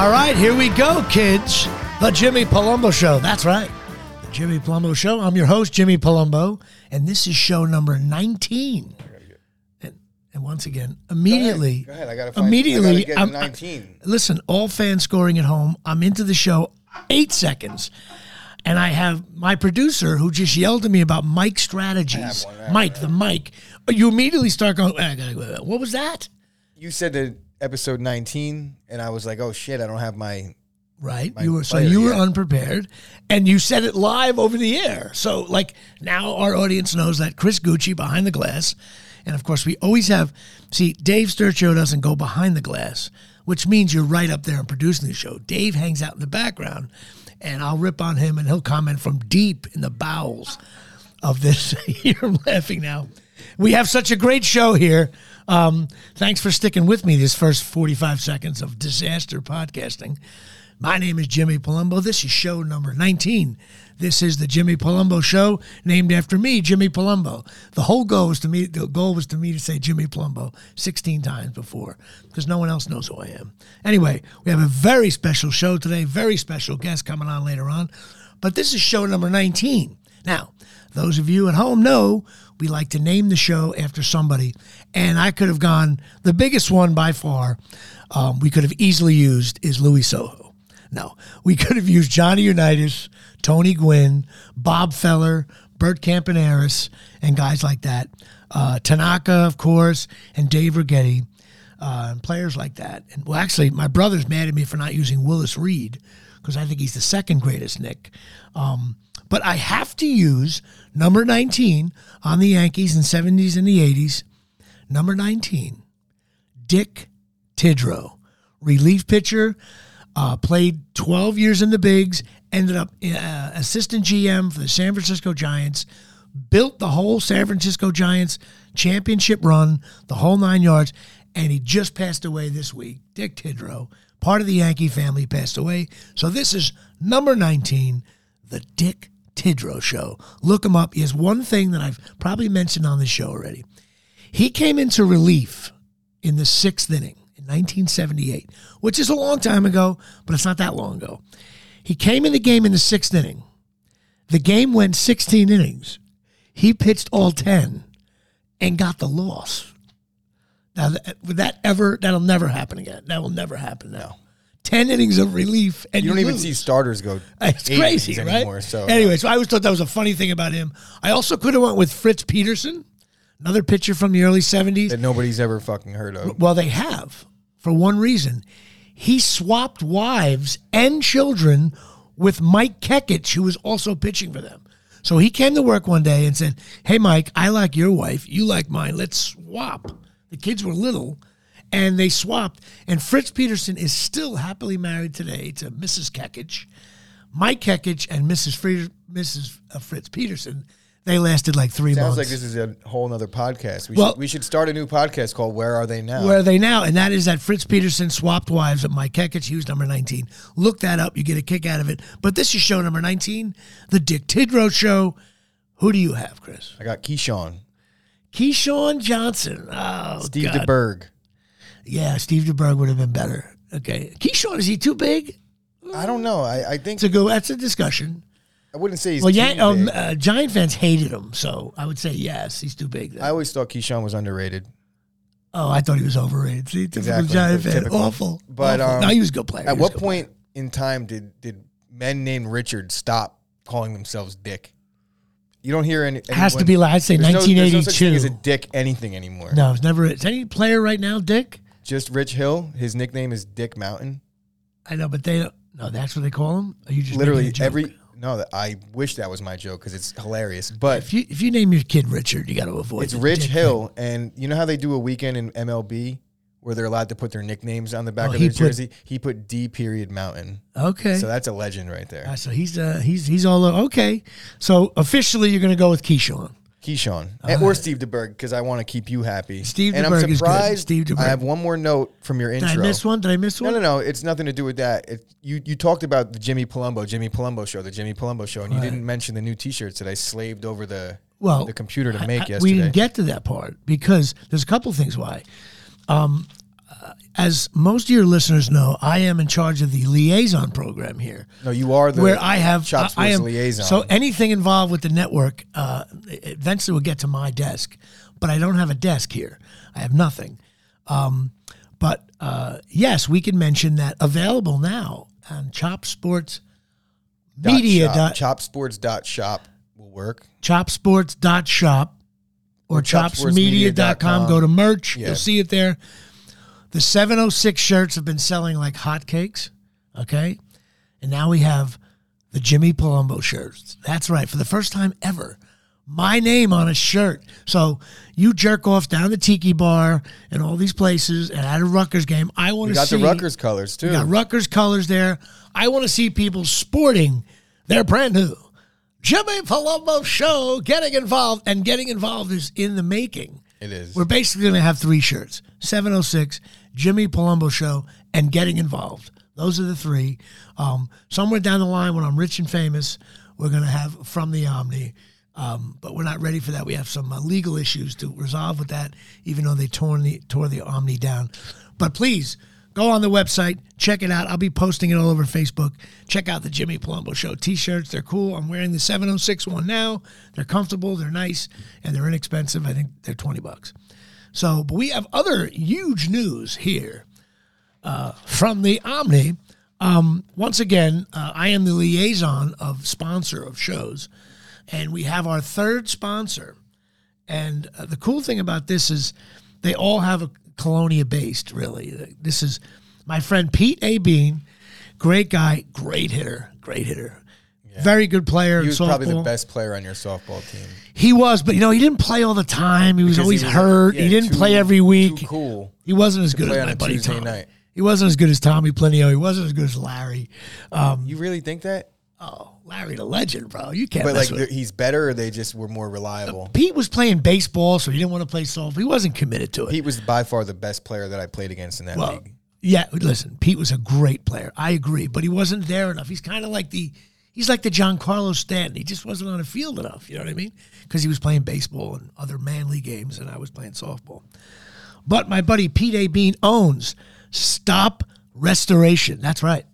All right, here we go, kids. The Jimmy Palumbo Show. That's right. The Jimmy Palumbo Show. I'm your host, Jimmy Palumbo, and this is show number 19. And, and once again, immediately, Go ahead. I gotta find. immediately, I gotta get I'm- 19. listen, all fans scoring at home. I'm into the show eight seconds. And I have my producer who just yelled at me about mic strategies. I Mike, the mic. You immediately start going, "I go, what was that? you said that episode 19, and I was like, oh shit, I don't have my. Right. My You were so you were unprepared and you said it live over the air. So like now our audience knows that Chris Gucci behind the glass. And of course we always have see Dave Sturcho doesn't go behind the glass, which means you're right up there and producing the show. Dave hangs out in the background and I'll rip on him and he'll comment from deep in the bowels of this. You're laughing now. We have such a great show here. Um, thanks for sticking with me this first 45 seconds of disaster podcasting. My name is Jimmy Palumbo. This is show number 19. This is the Jimmy Palumbo Show, named after me, Jimmy Palumbo. The whole goal was to me. The goal was to me to say Jimmy Palumbo 16 times before, because no one else knows who I am. Anyway, we have a very special show today. Very special guest coming on later on, but this is show number 19. Now, those of you at home know we like to name the show after somebody, and I could have gone the biggest one by far. Um, we could have easily used is Luis Sojo. No, we could have used Johnny Unitas, Tony Gwynn, Bob Feller, Bert Campaneris, and guys like that. Uh, Tanaka, of course, and Dave Righetti, uh, and players like that. And well, actually, my brother's mad at me for not using Willis Reed because I think he's the second greatest Knick. Um, but I have to use number 19 on the Yankees in 70s and the 80s. Number 19, Dick Tidrow, relief pitcher, uh, played 12 years in the bigs, ended up uh, assistant GM for the San Francisco Giants, built the whole San Francisco Giants championship run, the whole nine yards, and he just passed away this week. Dick Tidrow, part of the Yankee family, passed away. So this is number 19, the Dick Tidrow Show. Look him up. He has one thing that I've probably mentioned on the show already. He came into relief in the sixth inning in 1978, which is a long time ago, but it's not that long ago. He came in the game in the sixth inning. The game went 16 innings. He pitched all 10 and got the loss. Now, that, would that ever, that'll never happen again. That will never happen now. 10 innings of relief and You don't even lose. see starters go. It's crazy, right? Anymore, so anyway, uh, so I always thought that was a funny thing about him. I also could have went with Fritz Peterson, another pitcher from the early '70s. that nobody's ever fucking heard of. Well, they have for one reason. He swapped wives and children with Mike Kekich, who was also pitching for them. So he came to work one day and said, "Hey, Mike, I like your wife. You like mine. Let's swap." The kids were little, and they swapped. And Fritz Peterson is still happily married today to Mrs. Kekich. Mike Kekich and Mrs. Fried- Mrs. Uh, Fritz Peterson. They lasted like three Sounds months. like this is a whole nother podcast. We, Well- should, we should start a new podcast called "Where Are They Now?" Where are they now? And that is that Fritz Peterson swapped wives with Mike Kekich. He was number 19. Look that up. You get a kick out of it. But this is show number 19, the Dick Tidrow Show. Who do you have, Chris? I got Keyshawn, Keyshawn Johnson. Oh, Steve God. DeBerg. Yeah, Steve DeBerg would have been better. Okay. Keyshawn, is he too big? I don't know. I, I think To go, that's a discussion. I wouldn't say he's. Well, yeah, um, uh, Giant fans hated him. So I would say yes, he's too big. Then. I always thought Keyshawn was underrated. oh, I thought he was overrated. See, typical Exactly. Giant fan. Typical. Awful. But, Awful. um, no, he was a good player. At what good player. point in time did did men named Richard stop calling themselves Dick? You don't hear any. It has to be like, I'd say there's no- there's no such thing 1982. as a Dick anything anymore. No, it's never. Is any player right now, Dick? Just Rich Hill. His nickname is Dick Mountain. I know, but they don't. No, that's what they call him. Are you just Literally every. No, that I wish that was my joke because it's hilarious. But If you if you name your kid Richard, you got to avoid. It. It's the Rich Dick Hill, and you know how they do a weekend in MLB where they're allowed to put their nicknames on the back Oh, of he their put- jersey. He put D period Mountain, thing? Okay. so that's a legend right there. Uh, so he's uh he's he's all okay. So officially, you're going to go with Keyshawn. Keyshawn or Steve DeBerg because I want to keep you happy. Steve and DeBerg is I'm good. surprised. Steve DeBerg. I have one more note from your intro. Did. I miss one? Did I miss one? no, no. No. It's nothing to do with that. It, you you talked about the Jimmy Palumbo, Jimmy Palumbo show, the Jimmy Palumbo show, and you didn't mention the new T-shirts that I slaved over the Well, the computer to make I- yesterday. We didn't get to that part because there's a couple things why. Um, as most of your listeners know, I am in charge of the liaison program here. No, you are the where I have Chop I, I Sports am liaison. So anything involved with the network uh, eventually will get to my desk, but I don't have a desk here. I have nothing. Um, but uh, yes, we can mention that available now on Chop Sports Dot Media. shop. Dot, chopsports.shop will work. chopsports.shop or Or chopsmedia.com. Go to merch. Yeah. You'll see it there. The 706 shirts have been selling like hotcakes. Okay. And now we have the Jimmy Palumbo shirts. That's right. For the first time ever, my name on a shirt. So you jerk off down the tiki bar and all these places and at a Rutgers game. I want to got see the Rutgers colors too. got Rutgers colors there. I want to see people sporting their brand new Jimmy Palumbo show, getting involved, and getting involved is in the making. it is. We're basically going to have three shirts 706, Jimmy Palumbo show, and getting involved. Those are the three. Um, somewhere down the line, when I'm rich and famous, we're going to have from the Omni. Um, but we're not ready for that. We have some uh, legal issues to resolve with that, even though they torn the tore the Omni down. But please go on the website, check it out. I'll be posting it all over Facebook. Check out the Jimmy Palumbo Show T-shirts. They're cool. I'm wearing the 706 one now. They're comfortable. They're nice, and they're inexpensive. I think they're 20 bucks. So, but we have other huge news here uh, from the Omni. Um, once again, uh, I am the liaison of sponsor of shows, and we have our third sponsor. And uh, the cool thing about this is they all have a Colonia based, really. This is my friend Pete A. Bean, great guy, great hitter, great hitter. Very good player he was probably the best player on your softball team. He was, but you know, he didn't play all the time. He was Because always he was- hurt. yeah, he didn't too- play every week. Too cool. He wasn't as good play as on my a buddy Tuesday Tommy. night. He wasn't as good as Tommy Plenio. He wasn't as good as Larry. Um, You really think that? oh, Larry the legend, bro. You can't But like with he's better, or they just were more reliable. Pete was playing baseball, so he didn't want to play softball. He wasn't committed to it. Pete was by far the best player that I played against in that well, league. yeah, listen, Pete was a great player. I agree, but he wasn't there enough. He's kind of like the he's like the Giancarlo Stanton. He just wasn't on the field enough. You know what I mean? Because he was playing baseball and other manly games, and I was playing softball. But my buddy Pete A. Bean owns Stop Restoration. That's right.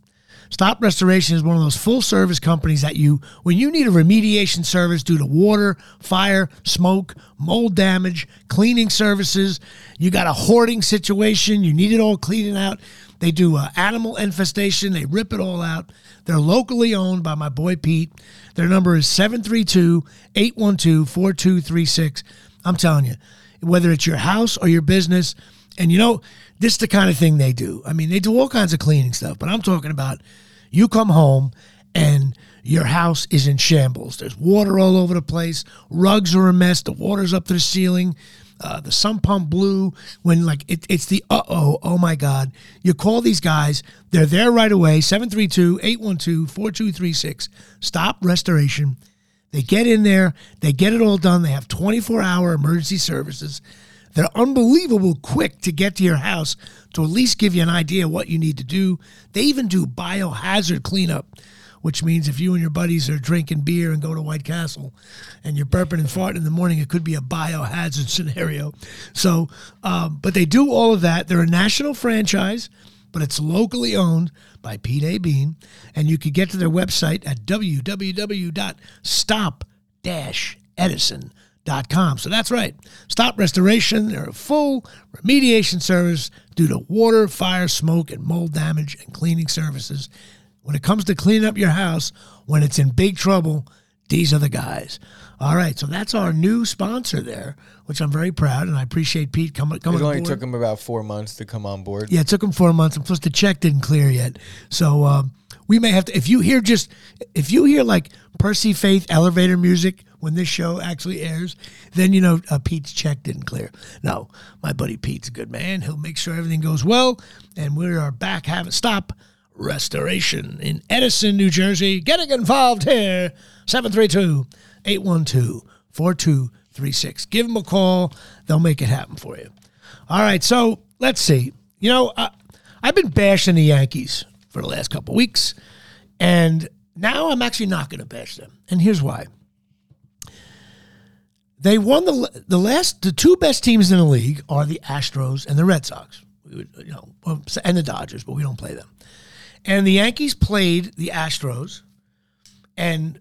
Stop Restoration is one of those full service companies that you, when you need a remediation service due to water, fire, smoke, mold damage, cleaning services, you got a hoarding situation, you need it all cleaning out. They do uh, animal infestation, they rip it all out. They're locally owned by my boy Pete. Their number is 732 812 4236. I'm telling you, whether it's your house or your business, and you know, this is the kind of thing they do. I mean, they do all kinds of cleaning stuff, but I'm talking about you come home and your house is in shambles. There's water all over the place. Rugs are a mess. The water's up to the ceiling. Uh, the sump pump blew when like it, it's the uh oh oh my god. You call these guys they're there right away 732-812-4236 stop restoration. They get in there they get it all done they have 24 hour emergency services. They're unbelievable quick to get to your house to at least give you an idea what you need to do. They even do biohazard cleanup, which means if you and your buddies are drinking beer and go to White Castle and you're burping and farting in the morning, it could be a biohazard scenario. So, um, but they do all of that. They're a national franchise, but it's locally owned by Pete A. Bean. And you could get to their website at www.stop-edison.com com. So that's right. Stop Restoration. They're a full remediation service due to water, fire, smoke, and mold damage and cleaning services. When it comes to cleaning up your house, when it's in big trouble, these are the guys. All right, so that's our new sponsor there, which I'm very proud, and I appreciate Pete coming coming It only took him about four months to come on board. Yeah, it took him four months, and plus the check didn't clear yet. So um, we may have to. If you hear just, if you hear like Percy Faith elevator music when this show actually airs, then you know uh, Pete's check didn't clear. No, my buddy Pete's a good man. He'll make sure everything goes well, and we are back having stop restoration in Edison, New Jersey. Getting involved here 732 812 4236. Give them a call, they'll make it happen for you. All right, so let's see. You know, I, I've been bashing the Yankees for the last couple weeks, and now I'm actually not going to bash them. And here's why. They won the the last the two best teams in the league are the Astros and the Red Sox. We would, you know, and the Dodgers, but we don't play them. And the Yankees played the Astros, and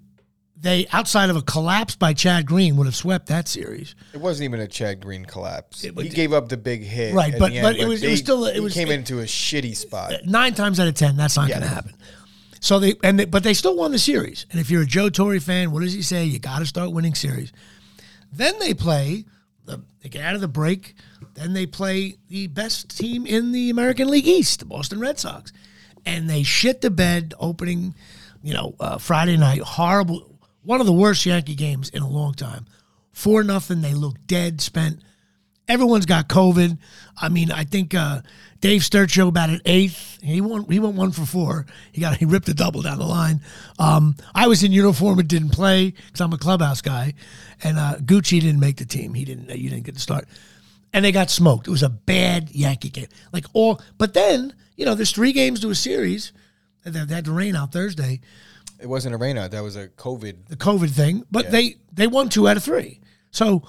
they outside of a collapse by Chad Green would have swept that series. It wasn't even a Chad Green collapse. It he gave up the big hit, Right, but- the but end, it was- it was still- it was- came it- into a shitty spot. Uh, nine times out of ten, that's not Yeah. going to happen. So they and they, but they still won the series. And if you're a Joe Torre fan, what does he say? You got to start winning series. Then they play. The, they get out of the break. Then they play the best team in the American League East, the Boston Red Sox, and they shit the bed opening. You know, uh, Friday night, horrible. One of the worst Yankee games in a long time. Four nothing. They look dead. Spent everyone's got COVID. I mean, I think uh, Dave Sturcho about an eighth. He won. He went one for four. He got he ripped a double down the line. Um, I was in uniform and didn't play because I'm a clubhouse guy, and uh, Gucci didn't make the team. He didn't. You didn't get to start, and they got smoked. It was a bad Yankee game. Like all, but then you know, there's three games to a series. They had to rain out Thursday It wasn't a rainout. That was a COVID. the COVID thing, but they they won two out of three. So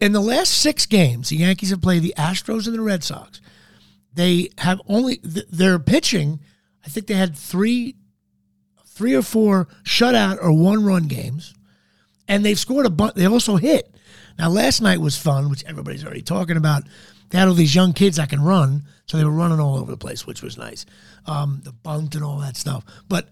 in the last six games, the Yankees have played the Astros and the Red Sox. They have only th- their pitching. I think they had three, three or four shutout or one run games, and they've scored a bunch. They also hit. Now last night was fun, which everybody's already talking about. They had all these young kids that can run, so they were running all over the place, which was nice. Um, the bunt and all that stuff, but.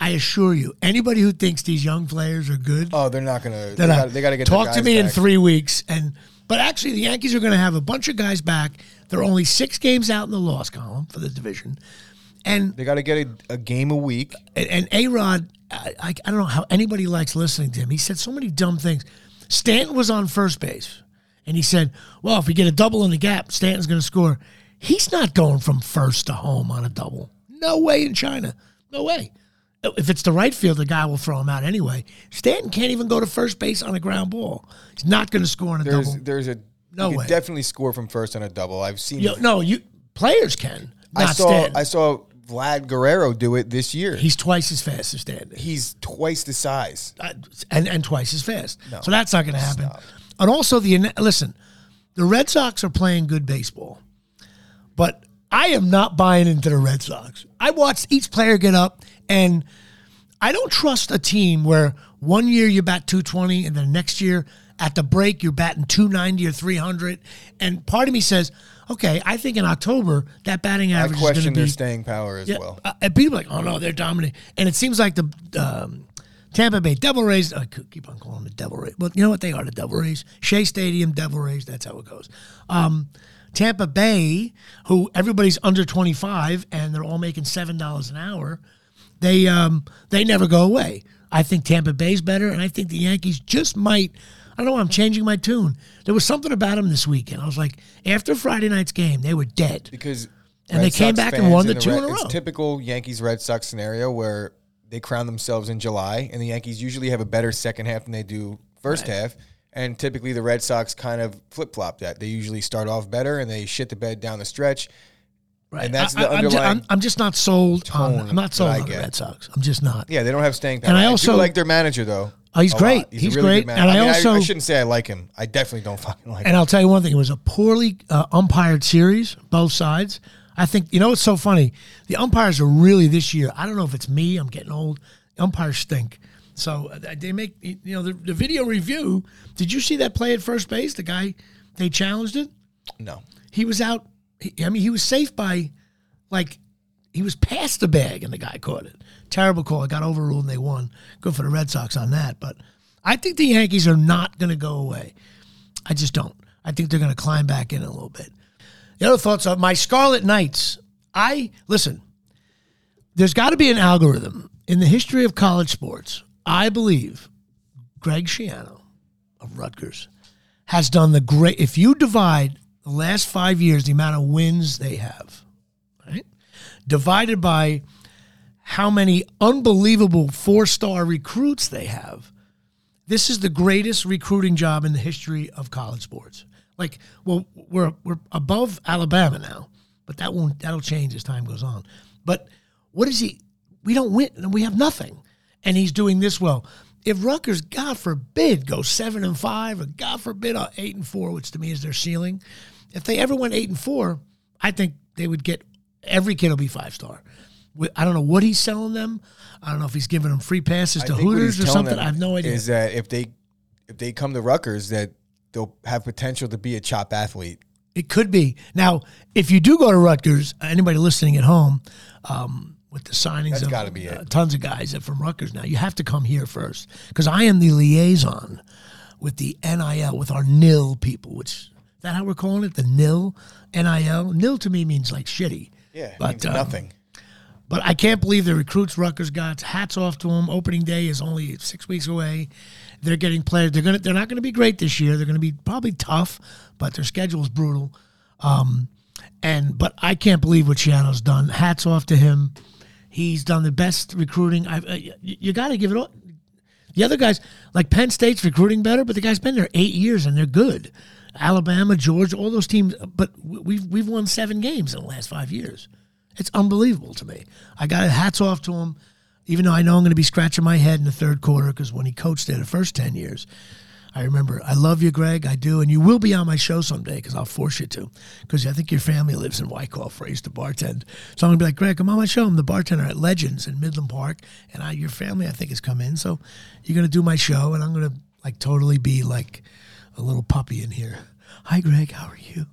I assure you, anybody who thinks these young players are good, Oh, they're not gonna. They then, uh, got, they got to get talk to me in three weeks. And but actually, the Yankees are going to have a bunch of guys back. They're only six games out in the loss column for the division, and They got to get a, a game a week. and, and A Rod, I, I I don't know how anybody likes listening to him. He said so many dumb things. Stanton was on first base, and he said, "Well, if we get a double in the gap, Stanton's going to score." He's not going from first to home on a double. No way in China. No way. If it's the right field, the guy will throw him out anyway. Stanton can't even go to first base on a ground ball. He's not going to score on a There's double. there's a No you way. definitely score from first on a double. I've seen. You- no, you players can. I saw Stanton. I saw Vlad Guerrero do it this year. He's twice as fast as Stanton. He's twice the size. uh, and and twice as fast. No. so that's not going to happen. Stop. And also the listen, the Red Sox are playing good baseball, but I am not buying into the Red Sox. I watched each player get up, and I don't trust a team where one year you bat 220 and the next year at the break you're batting 290 or 300. And part of me says, okay, I think in October that batting I average is going question to their be staying power as yeah, well. uh, and people are like, oh no, they're dominant. And it seems like the um, Tampa Bay Devil Rays, I could keep on calling them the Devil Rays. Well, you know what? They are the Devil Rays. Shea Stadium, Devil Rays, that's how it goes. Um, Tampa Bay, who everybody's under 25 and they're all making $7 an hour, they um, they never go away. I think Tampa Bay's better, and I think the Yankees just might. I don't know. I'm changing my tune. There was something about them this weekend. I was like, after Friday night's game, they were dead. because And Red they came back and won the the two Red- in a It's row. typical Yankees Red Sox scenario where they crown themselves in July, and the Yankees usually have a better second half than they do first half. And typically, the Red Sox kind of flip flop that. They usually start off better and they shit the bed down the stretch. Right. And that's I- the I, am just, underlying I'm, I'm just not sold on. I'm not sold on the. Red Sox. I'm just not. Yeah, they don't have staying power. And I do also- like their manager though. Oh, he's great. He's a really great. And I I, mean, also- I, shouldn't say I like him. I definitely don't fucking like And him. And I'll tell you one thing: it was a poorly uh, umpired series, both sides. I think you know what's so funny. The umpires are really this year. I don't know if it's me. I'm getting old. The umpires stink. So uh, they make you know the, the video review. Did you see that play at first base? The guy they challenged it. No. He was out. He, I mean, he was safe by like he was past the bag, and the guy caught it. Terrible call. It got overruled, and they won. Good for the Red Sox on that. But I think the Yankees are not going to go away. I just don't. I think they're going to climb back in a little bit. The other thoughts are my Scarlet Knights. I listen. There's got to be an algorithm in the history of college sports. I believe Greg Schiano of Rutgers has done the great. If you divide the last five years, the amount of wins they have, right, divided by how many unbelievable four star recruits they have, this is the greatest recruiting job in the history of college sports. Like, well, we're we're above Alabama now, but that won't that'll change as time goes on. But what is he? We don't win. And we have nothing, and he's doing this well. If Rutgers, God forbid, go seven and five, or God forbid, uh, eight and four, which to me is their ceiling. If they ever went eight and four, I think they would get every kid will be five star. I don't know what he's selling them. I don't know if he's giving them free passes to Hooters or something. I have no idea. Is that if they if they come to Rutgers, that they'll have potential to be a chop athlete. It could be. Now, if you do go to Rutgers, anybody listening at home, um, with the signings That's of gotta be uh, tons of guys from Rutgers now, you have to come here first because I am the liaison with the NIL with our NIL people. Which is that how we're calling it? The NIL NIL. NIL to me means like shitty. Yeah, But, means um, nothing. But I can't believe the recruits Rutgers got. Hats off to them. Opening day is only six weeks away. They're getting players. They're gonna. They're not gonna be great this year. They're gonna be probably tough, but their schedule is brutal. Um, and but I can't believe what Schiano's done. Hats off to him. He's done the best recruiting. I've, uh, you you got to give it all. The other guys, like Penn State's recruiting better, but the guy's been there eight years and they're good. Alabama, Georgia, all those teams, but we've we've won seven games in the last five years. It's unbelievable to me. I got hats off to him, even though I know I'm going to be scratching my head in the third quarter because when he coached there the first ten years, I remember. I love you, Greg. I do, and you will be on my show someday because I'll force you to. Because I think your family lives in Wyckoff, where I used to bartend. So I'm gonna be like, Greg, come on my show. I'm the bartender at Legends in Midland Park, and I, your family, I think, has come in. So you're gonna do my show, and I'm gonna like totally be like a little puppy in here. Hi, Greg. How are you?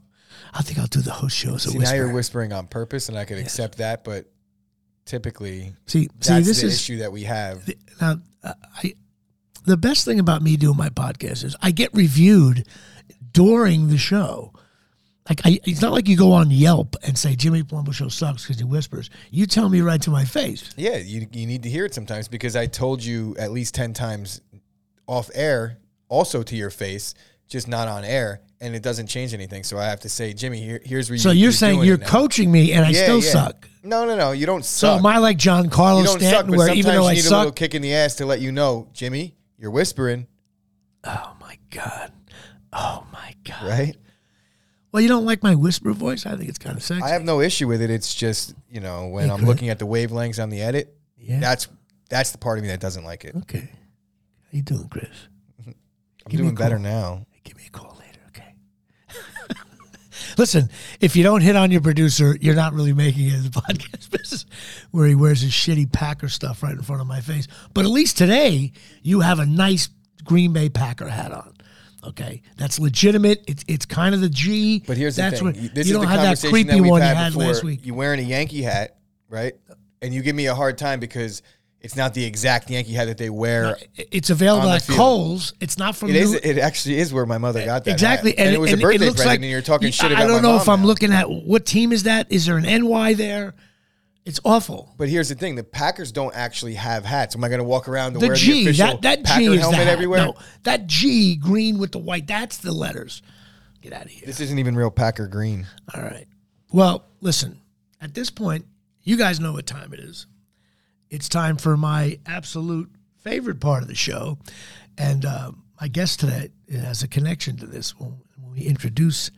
I think I'll do the host show See, now you're whispering on purpose, and I could accept that, but typically See, see, this the is issue that we have. now uh, I the best thing about me doing my podcast is I get reviewed during the show. Like I, it's not like you go on Yelp and say Jimmy Palumbo show sucks because he whispers. You tell me right to my face. Yeah, you you need to hear it sometimes because I told you at least ten times off air, also to your face, just not on air, and it doesn't change anything. So I have to say, Jimmy, here, here's where you So you, you're saying doing you're coaching me and I Yeah, still yeah. suck. No, no, no, you don't suck. So am I like Giancarlo suck, Stanton, but where even though you I need a little suck? kick in the ass to let you know, Jimmy, you're whispering, Oh my god! Oh my god! right? Well, you don't like my whisper voice? I think it's kind of sexy. I have no issue with it. It's just you know when I'm looking at the wavelengths on the edit, yeah. that's that's the part of me that doesn't like it. okay. How you doing, Chris? I'm Give me a doing better call. now. Give me a call later, okay? Listen, if you don't hit on your producer, you're not really making it in the podcast business where he wears his shitty Packer stuff right in front of my face. But at least today, you have a nice Green Bay Packer hat on. Okay, that's legitimate. It's it's kind of the G. But here's the thing: What, You- this you don't have that creepy that one you had last week. You're wearing a Yankee hat, right? And you give me a hard time because it's not the exact Yankee hat that they wear. It's available at. Kohl's. It's not from It New- is. It actually is where my mother got that. Exactly, hat. and, it was a birthday present. like and you're talking shit I don't know if I'm now. looking at what team is that. Is there an NY there? It's awful. But here's the thing: the Packers don't actually have hats. Am I going to walk around and The wear G the official that that Packer G is helmet everywhere? No, that G green with the white. That's the letters. Get out of here. This isn't even real Packer green. All right. Well, listen. At this point, you guys know what time it is. It's time for my absolute favorite part of the show, and uh, my guest today has a connection to this. When, we introduce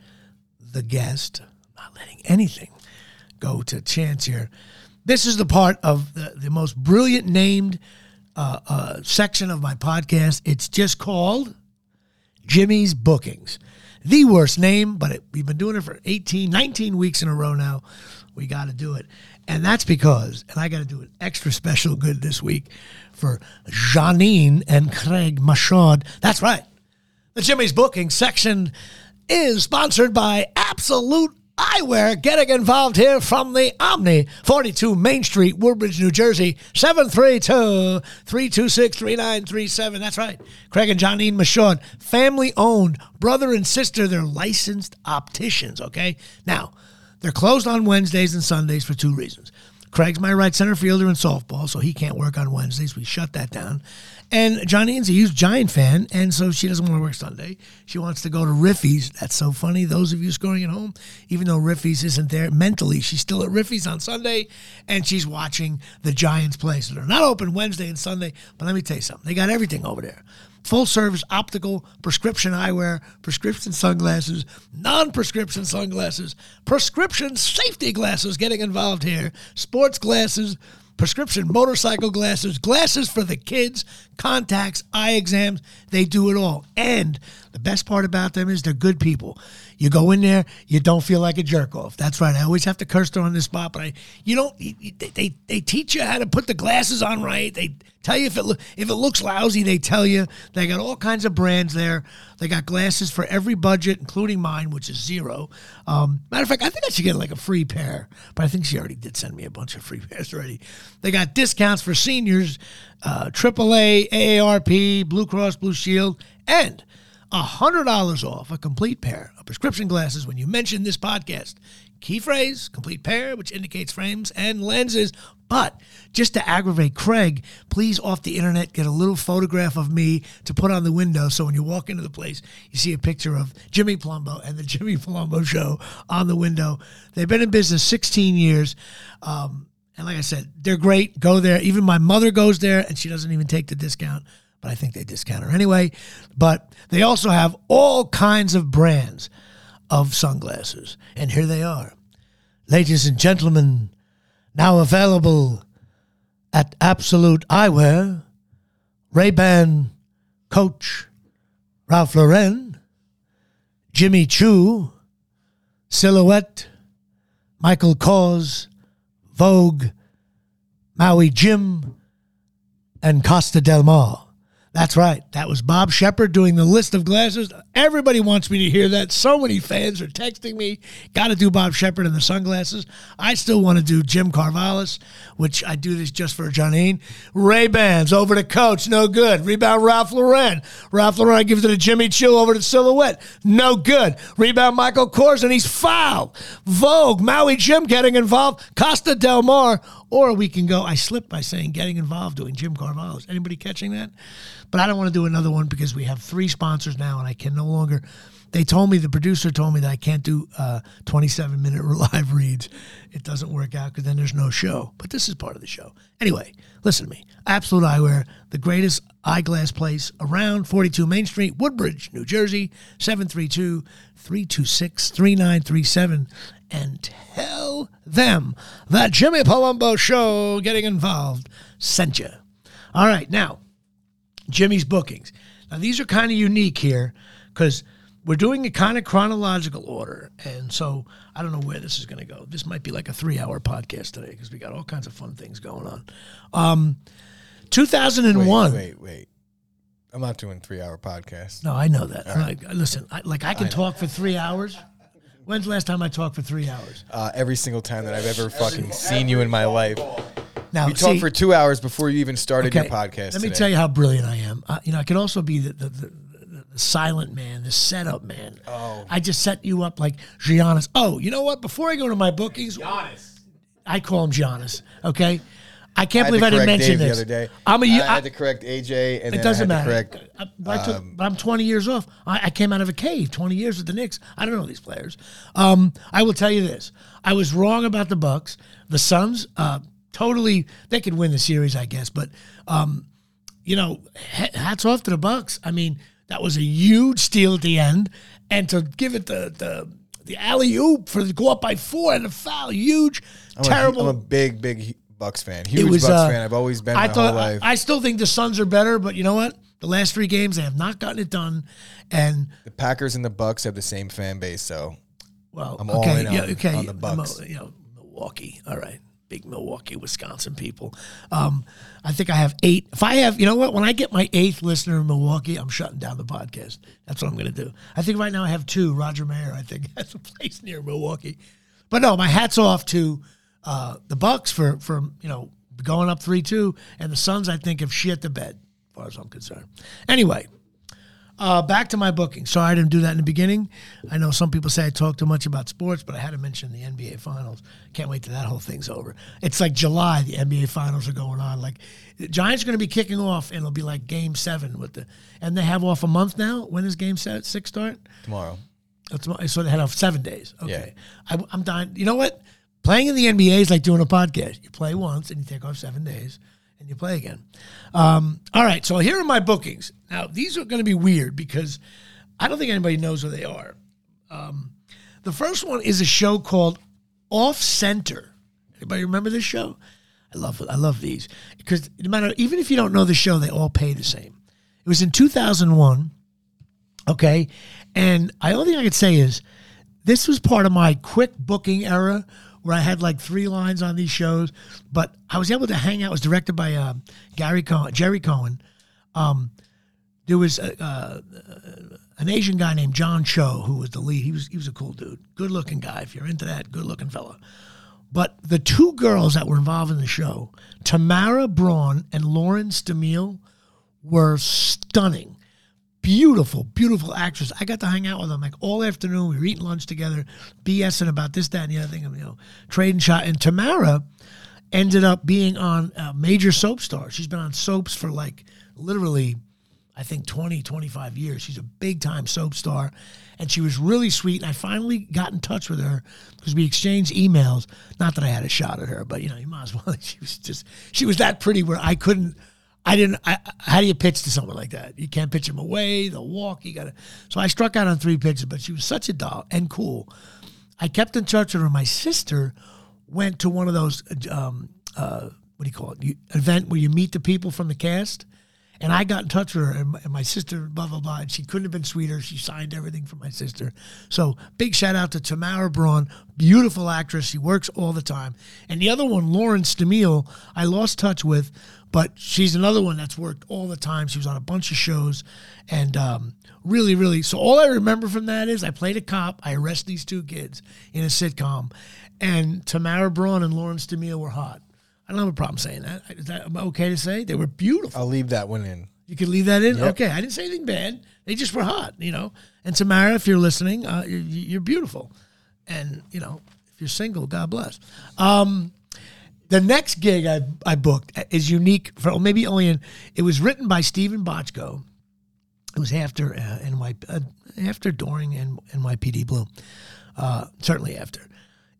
the guest, I'm not letting anything go to chance here. This is the part of the, the most brilliant named uh, uh, section of my podcast. It's just called Jimmy's Bookings. The worst name, but it, we've been doing it for 18, 19 weeks in a row now. We got to do it. And that's because, and I got to do an extra special good this week for Janine and Craig Mashad. That's right. The Jimmy's Booking section is sponsored by Absolute Eyewear. Getting involved here from the Omni, 42 Main Street, Woodbridge, New Jersey, 732 326 3937. That's right. Craig and Johnine Michaud, family owned, brother and sister. They're licensed opticians, okay? Now, they're closed on Wednesdays and Sundays for two reasons. Craig's my right center fielder in softball, so he can't work on Wednesdays. We shut that down. And Johnny's a huge Giant fan, and so she doesn't want to work Sunday. She wants to go to Riffy's. That's so funny. Those of you scoring at home, even though Riffy's isn't there mentally, she's still at Riffy's on Sunday, and she's watching the Giants play. So they're not open Wednesday and Sunday, but let me tell you something. They got everything over there full service optical, prescription eyewear, prescription sunglasses, non prescription sunglasses, prescription safety glasses getting involved here, sports glasses, prescription motorcycle glasses, glasses for the kids, contacts, eye exams. They do it all. And The best part about them is they're good people. You go in there, you don't feel like a jerk off. That's right. I always have to curse her on this spot, but I, you don't. They, they they teach you how to put the glasses on right. They tell you if it if it looks lousy, they tell you. They got all kinds of brands there. They got glasses for every budget, including mine, which is zero. Um, matter of fact, I think I should get like a free pair, but I think she already did send me a bunch of free pairs already. They got discounts for seniors, uh, AAA, AARP, Blue Cross Blue Shield, and $100 off a complete pair of prescription glasses when you mention this podcast. Key phrase, complete pair, which indicates frames and lenses. But just to aggravate Craig, please off the internet get a little photograph of me to put on the window so when you walk into the place, you see a picture of Jimmy Palumbo and the Jimmy Palumbo show on the window. They've been in business 16 years. Um, and like I said, they're great. Go there. Even my mother goes there and she doesn't even take the discount, but I think they discount her anyway. But they also have all kinds of brands of sunglasses. And here they are. Ladies and gentlemen, now available at Absolute Eyewear, Ray-Ban, Coach, Ralph Lauren, Jimmy Choo, Silhouette, Michael Kors, Vogue, Maui Jim, and Costa Del Mar. That's right. That was Bob Sheppard doing the list of glasses. Everybody wants me to hear that. So many fans are texting me. Got to do Bob Sheppard and the sunglasses. I still want to do Jim Karvellas, which I do this just for Janine. Ray Bans over to Coach, no good. Rebound Ralph Lauren. Ralph Lauren gives it to Jimmy Choo over to Silhouette, no good. Rebound Michael Kors and he's foul. Vogue, Maui Jim getting involved. Costa Del Mar. Or we can go, I slipped by saying getting involved doing Jim Karvellas. Anybody catching that? But I don't want to do another one because we have three sponsors now and I can no longer. They told me, the producer told me that I can't do uh, 27 minute live reads. It doesn't work out because then there's no show. But this is part of the show. Anyway, listen to me. Absolute Eyewear, the greatest eyeglass place around 42 Main Street, Woodbridge, New Jersey, 732 326 3937. And tell them that Jimmy Palumbo Show getting involved sent you. All right, now, Jimmy's bookings. Now, these are kind of unique here because we're doing a kind of chronological order. And so I don't know where this is going to go. This might be like a three hour podcast today because we got all kinds of fun things going on. Um, 2001. Wait, wait, wait. I'm not doing three hour podcasts. No, I know that. Like, listen, I, like I can talk for three hours. When's the last time I talked for three hours? Uh, every single time that I've ever fucking seen you in my life. Now, We talked for two hours before you even started Okay, your podcast. Let me today. tell you how brilliant I am. Uh, you know, I could also be the, the, the, the silent man, the setup man. Oh. I just set you up like Giannis. Oh, you know what? Before I go to my bookings, Giannis. I call him Giannis. Okay, I can't I believe I didn't mention Dave this. the other day. I'm a. I I- had to correct AJ, and it doesn't matter. correct. I, but I took, um, I'm 20 years off. I, I came out of a cave 20 years with the Knicks. I don't know these players. Um, I will tell you this: I was wrong about the Bucks. The Suns, uh, totally, they could win the series, I guess. But um, you know, hats off to the Bucks. I mean, that was a huge steal at the end, and to give it the the the alley oop for the go up by four and a foul, huge, I'm terrible. I'm a big, big Bucks fan. Huge was, Bucks uh, fan. I've always been I my thought whole life. I, I still think the Suns are better, but you know what? The last three games they have not gotten it done, and the Packers and the Bucks have the same fan base, so well, I'm all in yeah, on- okay, on the Bucks. Mo- you know, Milwaukee. All right, big Milwaukee, Wisconsin people. Um, I think I have eight. If I have, you know what? When I get my eighth listener in Milwaukee, I'm shutting down the podcast. That's what I'm going to do. I think right now I have two. Roger Mayer, I think, has a place near Milwaukee. But no, my hats off to uh, the Bucks for for you know going up three two, and the Suns. I think have shit the bed, as far as I'm concerned. Anyway, uh, back to my booking. Sorry I didn't do that in the beginning. I know some people say I talk too much about sports, but I had to mention the NBA Finals. Can't wait till that whole thing's over. It's like July. The NBA Finals are going on. Like the Giants are going to be kicking off, and it'll be like Game Seven with the. And they have off a month now. When does Game se- Six start? tomorrow. That's so they had off seven days. Okay, I, I'm dying. You know what? Playing in the NBA is like doing a podcast. You play once and you take off seven days, and you play again. Um, all right, so here are my bookings. Now these are going to be weird because I don't think anybody knows where they are. Um, the first one is a show called Off Center. Anybody remember this show? I love. I love these because no matter even if you don't know the show, they all pay the same. It was in 2001 Okay. And I only thing I could say is this was part of my quick booking era where I had like three lines on these shows, but I was able to hang out. It was directed by uh, Gary Cohen, Jerry Cohen. Um, there was a, uh, an Asian guy named John Cho who was the lead. He was he was a cool dude, good looking guy. If you're into that, good looking fella. But the two girls that were involved in the show, Tamara Braun and Lauren Stamile, were stunning. Beautiful, beautiful actress. I got to hang out with them like all afternoon. We were eating lunch together, BSing about this, that, and the other thing. You know, trading shot. And Tamara ended up being on a major soap star. She's been on soaps for like literally I think 20, 25 years. She's a big time soap star. And she was really sweet. And I finally got in touch with her because we exchanged emails. Not that I had a shot at her, but you know, you might as well. She was just, she was that pretty where I couldn't, I didn't, I, how do you pitch to someone like that? You can't pitch them away, they'll walk, you gotta. So I struck out on three pitches, but she was such a doll and cool. I kept in touch with her. My sister went to one of those, um, uh, what do you call it, you, event where you meet the people from the cast and I got in touch with her and my, and my sister, blah, blah, blah. And she couldn't have been sweeter. She signed everything for my sister. So big shout out to Tamara Braun, beautiful actress. She works all the time. And the other one, Lauren Stamile, I lost touch with, but she's another one that's worked all the time. She was on a bunch of shows. And um, really, really, so all I remember from that is I played a cop. I arrest these two kids in a sitcom. And Tamara Braun and Lauren Stamile were hot. I don't have a problem saying that. Is that okay to say? They were beautiful. I'll leave that one in. You could leave that in. Yep. Okay, I didn't say anything bad. They just were hot, you know. And Tamara, if you're listening, uh, you're, you're, beautiful, and you know, if you're single, God bless. Um, the next gig I I booked is unique for maybe only in. It was written by Steven Bochco. It was after uh, NY, uh, after during NYPD Blue, uh, certainly after.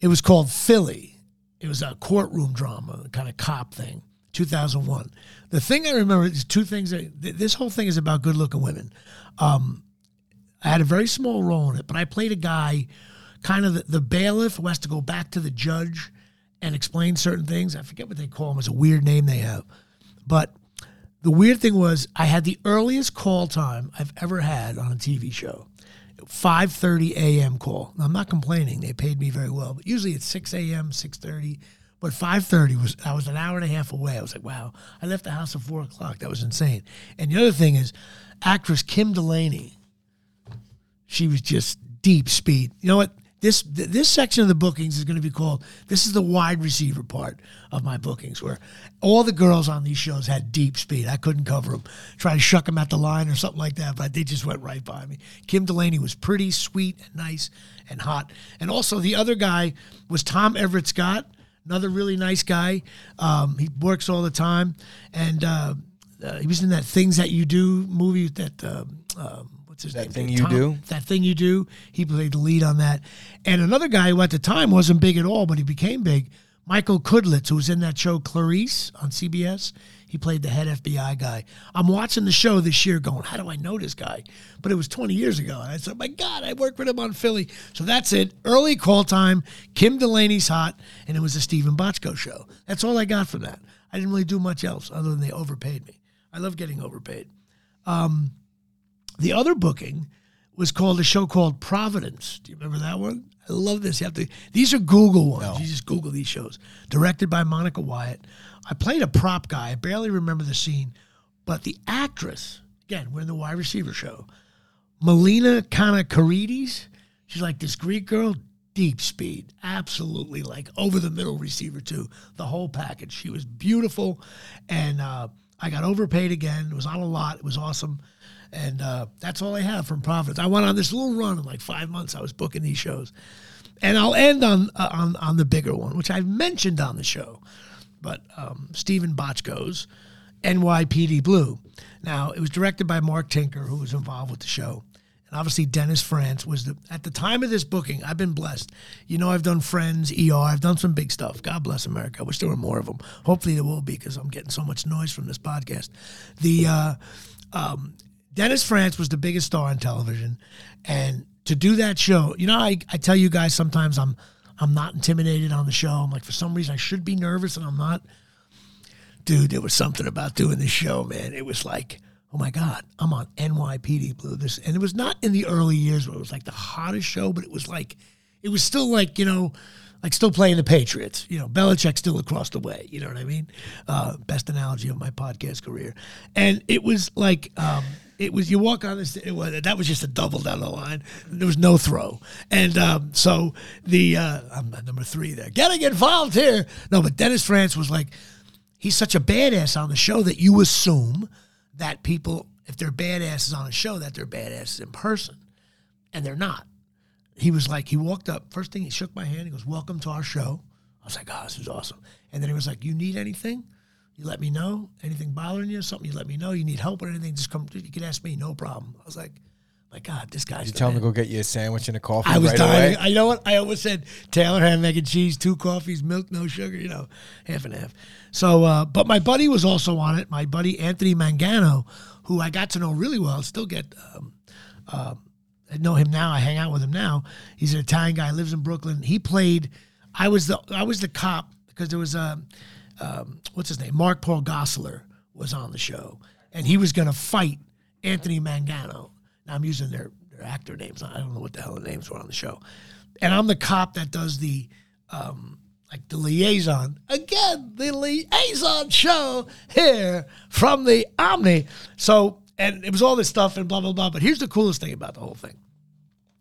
It was called Philly it was a courtroom drama, kind of cop thing. 2001. The thing I remember is two things. That, this whole thing is about good-looking women. Um, I had a very small role in it, but I played a guy, kind of the, the bailiff who has to go back to the judge and explain certain things. I forget what they call him. It's a weird name they have. But the weird thing was I had the earliest call time I've ever had on a TV show. 5:30 a.m. call. I'm not complaining; they paid me very well, but usually it's 6 a.m., 6:30. But 5:30 was I was an hour and a half away. I was like, wow! I left the house at four o'clock. That was insane. And the other thing is, actress Kim Delaney. She was just deep speed. You know what? This this section of the bookings is going to be called this is the wide receiver part of my bookings where all the girls on these shows had deep speed. I couldn't cover them try to shuck them at the line or something like that but they just went right by me. Kim delaney was pretty sweet and nice and hot. And also the other guy was tom everett scott another really nice guy. Um, he works all the time. And uh, uh, he was in that things that you do movie that um, um what's his that name? thing you Tom, do. That thing you do. He played the lead on that. And another guy who at the time wasn't big at all, but he became big. Michael Cudlitz, who was in that show Clarice on CBS. He played the head FBI guy. I'm watching the show this year going, how do I know this guy? But it was 20 years ago. And I said, my God, I worked with him on Philly. So that's it. Early call time. Kim Delaney's hot. And it was a Steven Bochco show. That's all I got from that. I didn't really do much else other than they overpaid me. I love getting overpaid. Um, the other booking was called a show called Providence. Do you remember that one? I love this. You have to. These are Google ones. No. You just Google these shows. Directed by Monica Wyatt. I played a prop guy. I barely remember the scene, but the actress again, we're in the wide receiver show. Melina Kanakaredes. She's like this Greek girl, deep speed, absolutely like over the middle receiver too. The whole package. She was beautiful, and uh, I got overpaid again. It was on a lot. It was awesome. And uh, that's all I have from Providence. I went on this little run in like five months. I was booking these shows, and I'll end on uh, on on the bigger one, which I've mentioned on the show. But um, Steven Bochco's NYPD Blue. Now it was directed by Mark Tinker, who was involved with the show. And obviously, Dennis Franz was the at the time of this booking. I've been blessed. You know, I've done Friends, ER. I've done some big stuff. God bless America. I wish there were more of them. Hopefully, there will be because I'm getting so much noise from this podcast. The uh, um, Dennis Franz was the biggest star on television, and to do that show, you know, I, I tell you guys sometimes I'm I'm not intimidated on the show. I'm like for some reason I should be nervous and I'm not. Dude, there was something about doing this show, man. It was like oh my God, I'm on NYPD Blue. This and it was not in the early years where it was like the hottest show, but it was like it was still like, you know, like still playing the Patriots. You know, Belichick still across the way. You know what I mean? Uh, best analogy of my podcast career. And it was like um, it was you walk on this. It was, that was just a double down the line. There was no throw, and um, so the uh, I'm number three there. Getting involved here. No, but Dennis Franz was like he's such a badass on the show that you assume that people, if they're badasses on a show, that they're badasses in person, and they're not he was like, he walked up. First thing, he shook my hand. He goes, "Welcome to our show." I was like, "Oh, this is awesome." And then he was like, "You need anything? You let me know. Anything bothering you? Something you let me know. You need help or anything? Just come. You can ask me. No problem." I was like, "My God, this guy's." You the tell him to go get you a sandwich and a coffee I was right dying. away. I you know what I always said. Taylor ham, egg and cheese, two coffees, milk, no sugar. You know, half and half. So, uh, but my buddy was also on it. My buddy Anthony Mangano, who I got to know really well, still get. Um, uh, I know him now. I hang out with him now. He's an Italian guy. Lives in Brooklyn. He played. I was the I was the cop because there was a um, what's his name? Mark Paul Gosselaar was on the show, and he was going to fight Anthony Mangano. Now I'm using their their actor names. I don't know what the hell the names were on the show, and I'm the cop that does the um, like the liaison again. The liaison show here from the Omni. So and it was all this stuff and blah blah blah. But here's the coolest thing about the whole thing.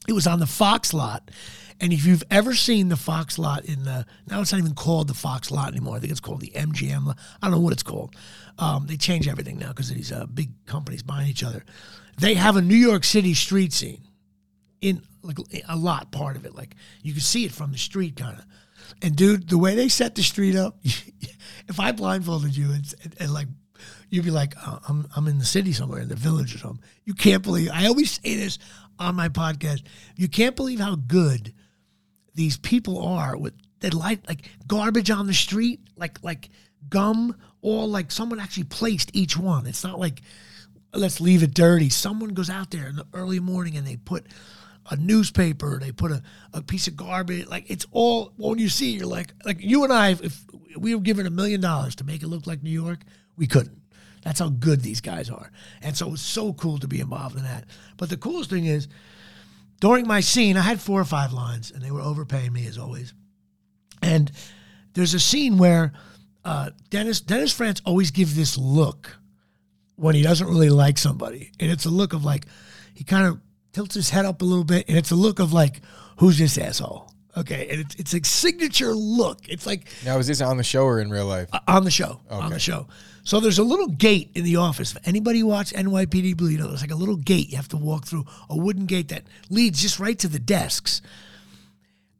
It was on the Fox lot. And if you've ever seen the Fox lot in the now it's not even called the Fox lot anymore. I think it's called the MGM. I don't know what it's called. Um, they change everything now because these uh, big companies buying each other. They have a New York City street scene in like a lot part of it. Like you can see it from the street kind of. And dude, the way they set the street up, if I blindfolded you and, and, and like you'd be like, oh, I'm I'm in the city somewhere in the village or something. You can't believe. I always say this on my podcast. You can't believe how good these people are with that light like garbage on the street, like like gum, all like someone actually placed each one. It's not like let's leave it dirty. Someone goes out there in the early morning and they put a newspaper, they put a, a piece of garbage. Like it's all when you see, you're like like you and I, if we were given a million dollars to make it look like New York, we couldn't. That's how good these guys are. And so it was so cool to be involved in that. But the coolest thing is during my scene, I had four or five lines, and they were overpaying me as always. And there's a scene where uh, Dennis Dennis Franz always gives this look when he doesn't really like somebody, and it's a look of like he kind of tilts his head up a little bit, and it's a look of like, "Who's this asshole?" Okay, and it's it's a signature look. It's like Now, is this on the show or in real life? uh, on the show. On the show. So there's a little gate in the office. If anybody watch NYPD Blue, you know, there's like a little gate you have to walk through, a wooden gate that leads just right to the desks.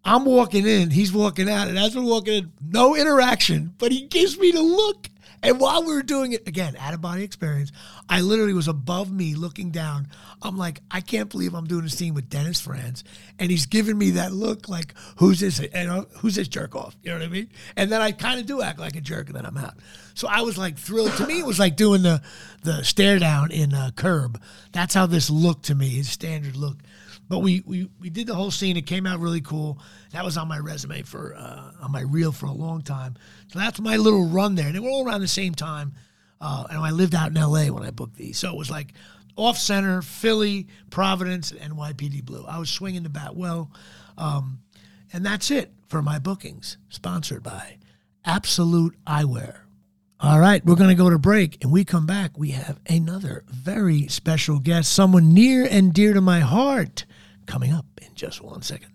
I'm walking in, he's walking out, and as we're walking in, no interaction, but he gives me the look. And while we were doing it, again, out of body experience, I literally was above me looking down. I'm like, I can't believe I'm doing a scene with Dennis Franz. And he's giving me that look like, who's this? And uh, who's this jerk off? You know what I mean? And then I kind of do act like a jerk, and then I'm out. So I was like thrilled. To me, it was like doing the the stare down in uh, Curb. That's how this looked to me, his standard look. But we, we we did the whole scene. It came out really cool. That was on my resume for uh, on my reel for a long time. So that's my little run there. And they were all around the same time. Uh, and I lived out in L.A. when I booked these, so it was like off center, Philly, Providence, and NYPD Blue. I was swinging the bat well, um, and that's it for my bookings. Sponsored by Absolute Eyewear. All right, we're going to go to break. And we come back, we have another very special guest, someone near and dear to my heart, coming up in just one second.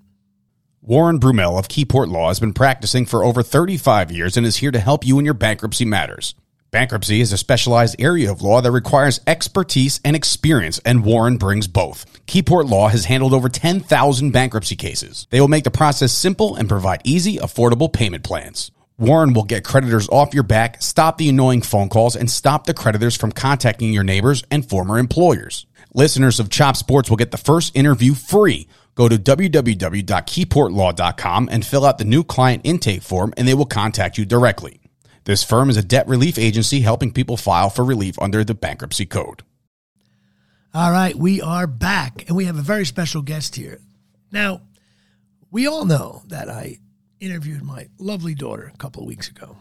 Warren Brumell of Keyport Law has been practicing for over 35 years and is here to help you in your bankruptcy matters. Bankruptcy is a specialized area of law that requires expertise and experience, and Warren brings both. Keyport Law has handled over 10,000 bankruptcy cases. They will make the process simple and provide easy, affordable payment plans. Warren will get creditors off your back, stop the annoying phone calls, and stop the creditors from contacting your neighbors and former employers. Listeners of Chop Sports will get the first interview free. Go to www.keyportlaw.com and fill out the new client intake form, and they will contact you directly. This firm is a debt relief agency helping people file for relief under the bankruptcy code. All right, we are back, and we have a very special guest here. Now, we all know that I interviewed my lovely daughter a couple of weeks ago.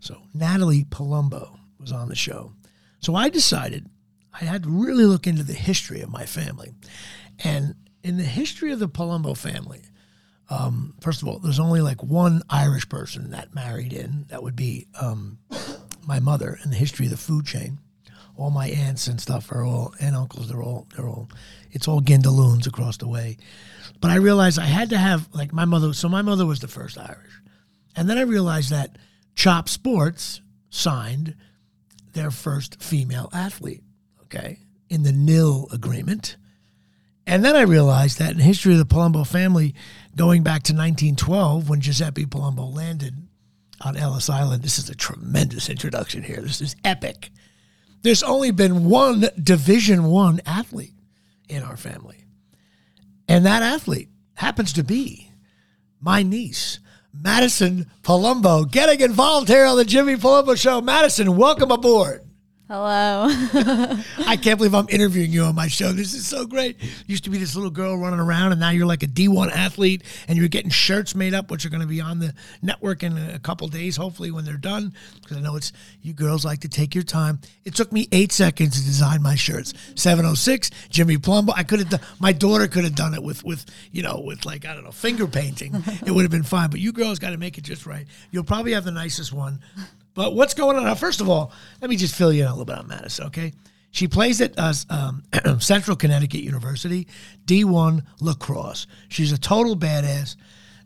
So, Natalie Palumbo was on the show. So, I decided I had to really look into the history of my family. And in the history of the Palumbo family, um, first of all, there's only like one Irish person that married in. That would be um, my mother in the history of the food chain. All my aunts and stuff are all and uncles. They're all they're all. It's all Gindaloons across the way. But I realized I had to have like my mother. So my mother was the first Irish, and then I realized that Chop Sports signed their first female athlete. Okay, in the NIL agreement. And then I realized that in the history of the Palumbo family, going back to 1912, when Giuseppe Palumbo landed on Ellis Island, this is a tremendous introduction here. This is epic. There's only been one Division One athlete in our family, and that athlete happens to be my niece, Madison Palumbo, getting involved here on the Jimmy Palumbo Show. Madison, welcome aboard. Hello. I can't believe I'm interviewing you on my show. This is so great. Used to be this little girl running around, and now you're like a D1 athlete, and you're getting shirts made up, which are going to be on the network in a couple days, hopefully when they're done. Because I know it's you girls like to take your time. It took me eight seconds to design my shirts. 706 Jimmy Palumbo. I could have done. My daughter could have done it with with you know with like I don't know finger painting. it would have been fine. But you girls got to make it just right. You'll probably have the nicest one. But what's going on now? First of all, let me just fill you in a little bit on Madison, okay? She plays at uh, um, Central Connecticut University, D1 lacrosse. She's a total badass.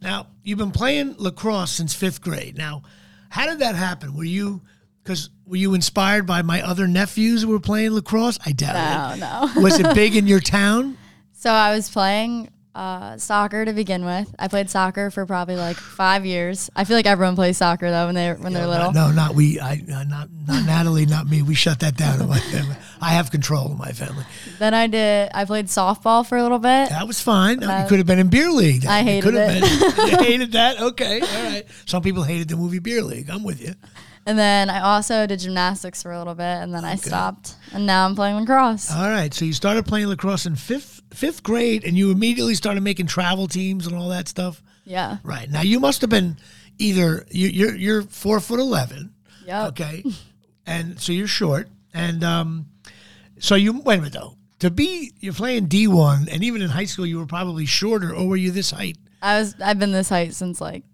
Now, you've been playing lacrosse since fifth grade. Now, how did that happen? Were you, because were you inspired by my other nephews who were playing lacrosse? I doubt no, it. no. Was it big in your town? so I was playing uh, soccer to begin with. I played soccer for probably like five years. I feel like everyone plays soccer though when they when they're little. No, not we. I uh, not not Natalie, not me. We shut that down in my family. I have control of my family. Then I did. I played softball for a little bit. That was fine. you could have been in beer league. I hated it. Been. You hated that. Okay, all right. Some people hated the movie Beer League. I'm with you. And then I also did gymnastics for a little bit, and then I stopped. And now I'm playing lacrosse. All right. So you started playing lacrosse in fifth fifth grade, and you immediately started making travel teams and all that stuff. yeah. Right now, you must have been either you, you're you're four foot eleven. Yep. Okay, and so you're short, and um, so you wait a minute though. To be you're playing D one, and even in high school, you were probably shorter, or were you this height? I was. I've been this height since like.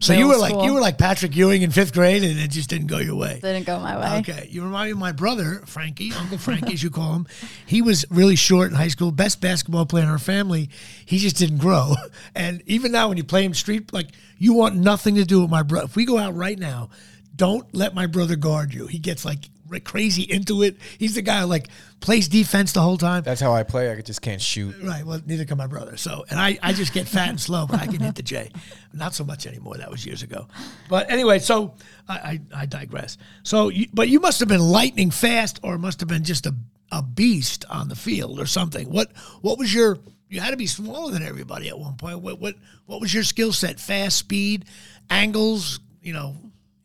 So you were like you were like Patrick Ewing in fifth grade, and it just didn't go your way. Didn't go my way. Okay, you remind me of my brother Frankie, Uncle Frankie, as you call him. He was really short in high school, best basketball player in our family. He just didn't grow, and even now when you play him street, like you want nothing to do with my brother. If we go out right now, don't let my brother guard you. He gets like crazy into it. He's the guy who like plays defense the whole time. That's how I play. I just can't shoot. Right. Well, neither can my brother. So, and I, I just get fat and slow, but I can hit the J. Not so much anymore. That was years ago. But anyway, so I, I, I digress. So, you, but you must have been lightning fast, or must have been just a, a beast on the field or something. What what was your? You had to be smaller than everybody at one point. What what what was your skill set? Fast, speed, angles. You know,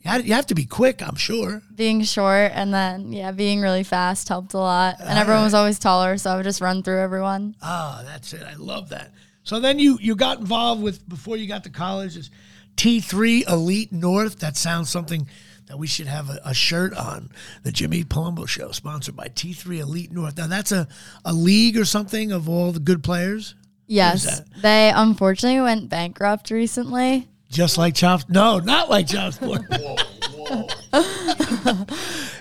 you, have to be quick. I'm sure. Being short and then yeah, being really fast helped a lot. And everyone was always taller, so I would just run through everyone. Ah, that's it. I love that. So then you you got involved with before you got to college is T3 Elite North. That sounds something that we should have a, a shirt on. The Jimmy Palumbo Show, sponsored by T3 Elite North. Now that's a, a league or something of all the good players, Yes, they unfortunately went bankrupt recently. Just like Chop. No, not like Chop Sport.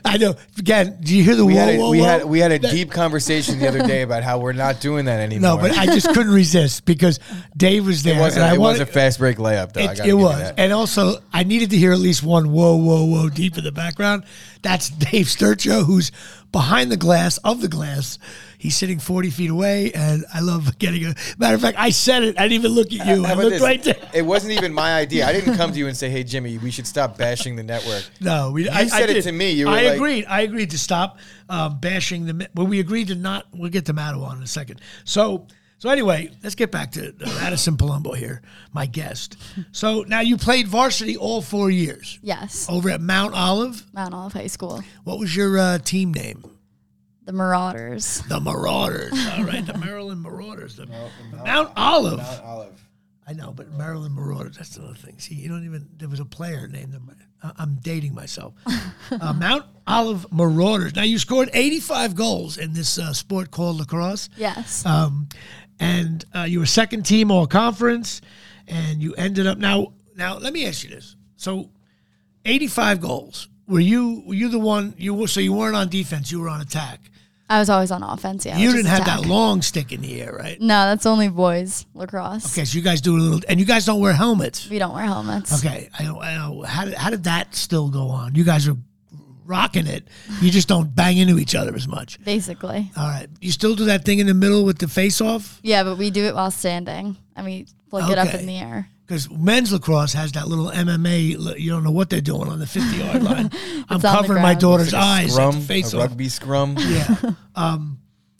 I know. Again, do you hear the We whoa, had a, whoa, we whoa? had we had a deep conversation the other day about how we're not doing that anymore. No, but I just couldn't resist because Dave was there. it wasn't. and I It was a fast break layup, though. I It, gotta it was. that. And also, I needed to hear at least one whoa, whoa, whoa deep in the background. That's Dave Sturcho, who's behind the glass of the glass. He's sitting 40 feet away, and I love getting a. Matter of fact, I said it. I didn't even look at you. How I looked this? right there. It wasn't even my idea. I didn't come to you and say, "Hey, Jimmy, we should stop bashing the network." No, we. I, I said it did. to me. You were I like- agreed. I agreed to stop um, bashing the. But we agreed to not. We'll get to Matawan in a second. So. So anyway, let's get back to uh, Madison Palumbo here, my guest. So now you played varsity all four years Yes, over at Mount Olive. Mount Olive High School, What was your uh, team name? The Marauders. The Marauders. All right, the Maryland Marauders. The Mount Olive. Mount Olive. I know, but Maryland Marauders, that's another thing. See, you don't even, there was a player named them. I- I'm dating myself. uh, Mount Olive Marauders. Now, you scored 85 goals in this uh, sport called lacrosse. Yes. Um, and uh, you were second team all conference, and you ended up now. Now, let me ask you this: so, eighty-five goals. Were you were you the one you were so you weren't on defense? You were on attack. I was always on offense. Yeah. you didn't have that long stick in the air, right? No, that's only boys lacrosse. Okay, so you guys do a little, and you guys don't wear helmets. We don't wear helmets. Okay, I know. I know. How did how did that still go on? You guys are rocking it. You just don't bang into each other as much. Basically. All right, you still do that thing in the middle with the face off. Yeah, but we do it while standing and we flick it up in the air. Because men's lacrosse has that little MMA. You don't know what they're doing on the fifty yard line. I'm covering my ground. daughter's A eyes. scrum, the face a off. rugby scrum. Yeah. um,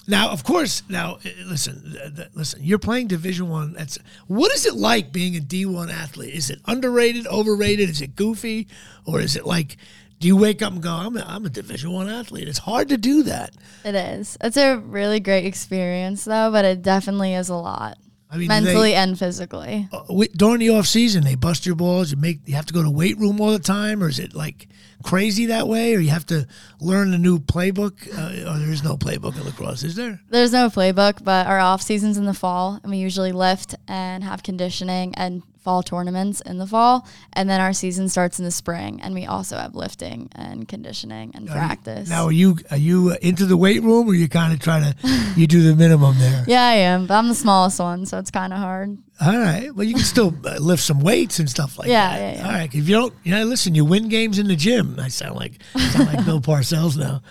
now, of course, now uh, listen, th- th- listen. You're playing Division One. That's what is it like being a D one athlete? Is it underrated, overrated? Is it goofy, or is it like? Do you wake up and go, "I'm a, I'm a Division One athlete"? It's hard to do that. It is. It's a really great experience though, but it definitely is a lot. I mean, do they- mentally and physically. uh, wi- during the off season, they bust your balls. You make you have to go to weight room all the time, or is it like crazy that way, or you have to learn a new playbook? Uh, or there is no playbook in lacrosse, is there? There's no playbook, but our off season's in the fall, and we usually lift and have conditioning and fall tournaments in the fall, and then our season starts in the spring, and we also have lifting and conditioning and practice. Now, are you are you uh, into the weight room, or you kind of try to you do the minimum there? yeah, I am, but I'm the smallest one, so it's kind of hard. All right. Well, you can still uh, lift some weights and stuff like Yeah, that. yeah, yeah. All right. If you don't, you know, listen, you win games in the gym. I sound like sound like Bill Parcells now.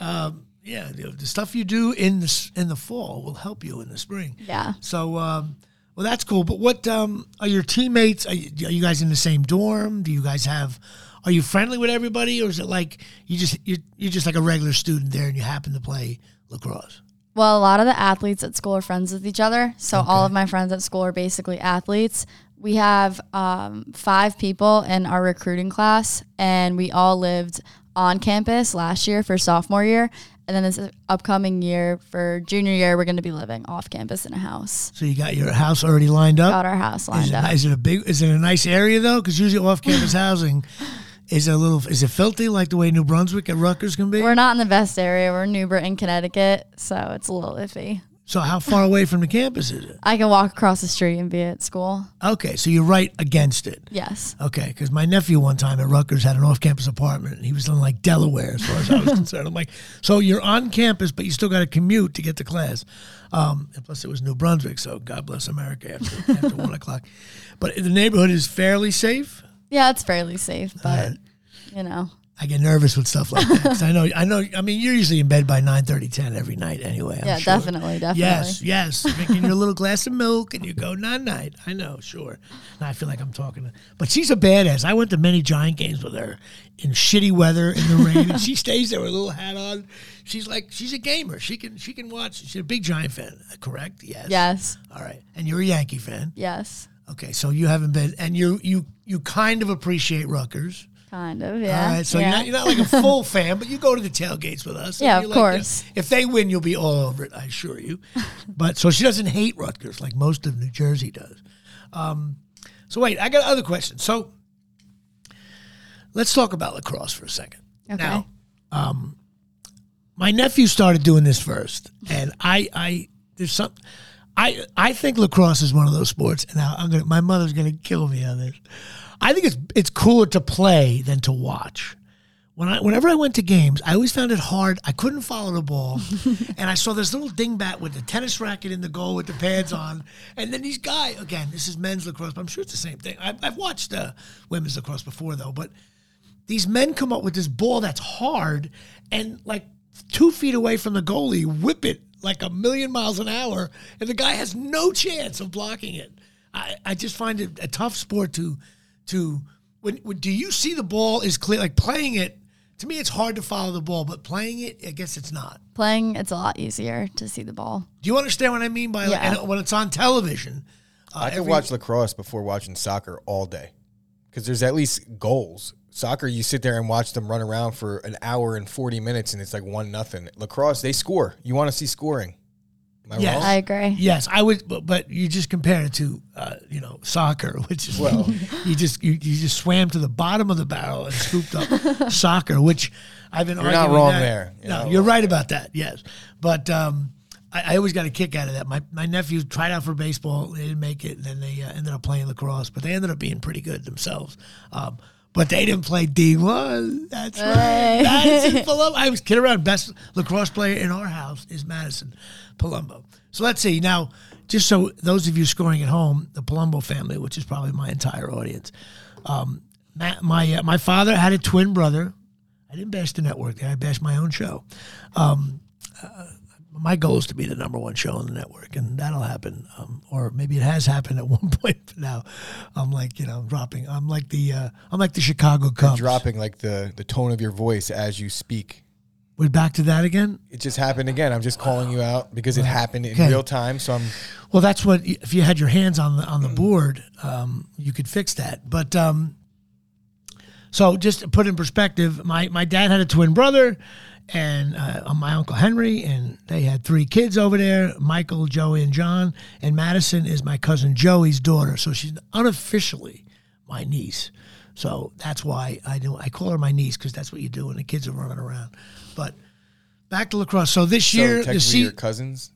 Um, yeah, the, the stuff you do in the in the fall will help you in the spring. Yeah. So, um, well, that's cool. But what um, are your teammates? Are you, are you guys in the same dorm? Do you guys have? Are you friendly with everybody, or is it like you just you're, you're just like a regular student there and you happen to play lacrosse? Well, a lot of the athletes at school are friends with each other. So all of my friends at school are basically athletes. We have um, five people in our recruiting class, and we all lived on campus last year for sophomore year. And then this upcoming year for junior year, we're going to be living off campus in a house. So you got your house already lined up. Got our house Is lined it, up. is it a big? Is it a nice area though? Because usually off-campus housing is it a little. Is it filthy like the way New Brunswick and Rutgers can be? We're not in the best area. We're in New Britain, Connecticut, so it's a little iffy. So how far away from the campus is it? I can walk across the street and be at school. Okay, so you're right against it. Yes. Okay, because my nephew one time at Rutgers had an off-campus apartment, and he was in like Delaware, as far as I was concerned. I'm like, so you're on campus, but you still got to commute to get to class. Um, and plus, it was New Brunswick, so God bless America after, after one o'clock. But the neighborhood is fairly safe. Yeah, it's fairly safe, but you know, I get nervous with stuff like that 'cause I know, I know. I mean, you're usually in bed by 9, 10 every night anyway. I'm yeah, sure. definitely, definitely. Yes, yes. Drinking your little glass of milk and you go night night. I know, sure. Now I feel like I'm talking to, but she's a badass. I went to many Giant games with her in shitty weather in the rain, and she stays there with a little hat on. She's like, she's a gamer. She can, she can watch. She's a big Giant fan, correct? Yes. Yes. All right, and you're a Yankee fan. Yes. Okay, so you haven't been, and you, you, you kind of appreciate Rutgers. Kind of, yeah. All right, so yeah. you're, not, you're not like a full fan, but you go to the tailgates with us. Yeah, of like, course. if they win, you'll be all over it. I assure you. but so she doesn't hate Rutgers like most of New Jersey does. Um, so wait, I got other questions. So let's talk about lacrosse for a second. Okay. Now, um, my nephew started doing this first, and I, I there's some. I, I think lacrosse is one of those sports, and now I'm gonna. My mother's gonna kill me on this. I think it's it's cooler to play than to watch. When I whenever I went to games, I always found it hard. I couldn't follow the ball, and I saw this little dingbat with the tennis racket in the goal with the pads on, and then these guy again. This is men's lacrosse, but I'm sure it's the same thing. I've, I've watched uh, women's lacrosse before though, but these men come up with this ball that's hard and like two feet away from the goalie, whip it like a million miles an hour, and the guy has no chance of blocking it. I, I just find it a tough sport to to when, when do you see the ball is clear like playing it to me it's hard to follow the ball but playing it i guess it's not Playing, it's a lot easier to see the ball. do you understand what i mean by like, Yeah. and when it's on television uh, I can every- watch lacrosse before watching soccer all day because there's at least goals. Soccer, you sit there and watch them run around for an hour and 40 minutes and it's like one nothing. Lacrosse, they score. You want to see scoring. Am I Yes. wrong? I agree. Yes, I would, but, but you just compare it to, uh, you know, soccer, which is Well- you just you, you just swam to the bottom of the barrel and scooped up soccer, which I've been. You're not wrong that- there. You're no, not you're wrong right about that. Yes, but um, I, I always got a kick out of that. My my nephew tried out for baseball, they didn't make it, and then they uh, ended up playing lacrosse, but they ended up being pretty good themselves. Um, but they didn't play D one. That's right. Madison Palumbo. I was kidding around. Best lacrosse player in our house is Madison Palumbo. So let's see now. Just so those of you scoring at home, the Palumbo family, which is probably my entire audience. Um, my my, uh, my father had a twin brother. I didn't bash the network. I bashed my own show. Um, uh, my goal is to be the number one show on the network, and that'll happen. Um, or maybe it has happened at one point. But now, I'm like you know dropping. I'm like the uh, I'm like the Chicago Cubs. Dropping like the the tone of your voice as you speak. We're back to that again. It just happened again. I'm just calling you out because it happened in Okay. real time. So I'm Well, that's what if you had your hands on the on the board, um, you could fix that. But um, so just to put in perspective, my my dad had a twin brother, and uh, my uncle Henry, and they had three kids over there: Michael, Joey, and John. And Madison is my cousin Joey's daughter, so she's unofficially my niece. So that's why I do I call her my niece because that's what you do when the kids are running around. But back to lacrosse. So this so year, the se- your cousins.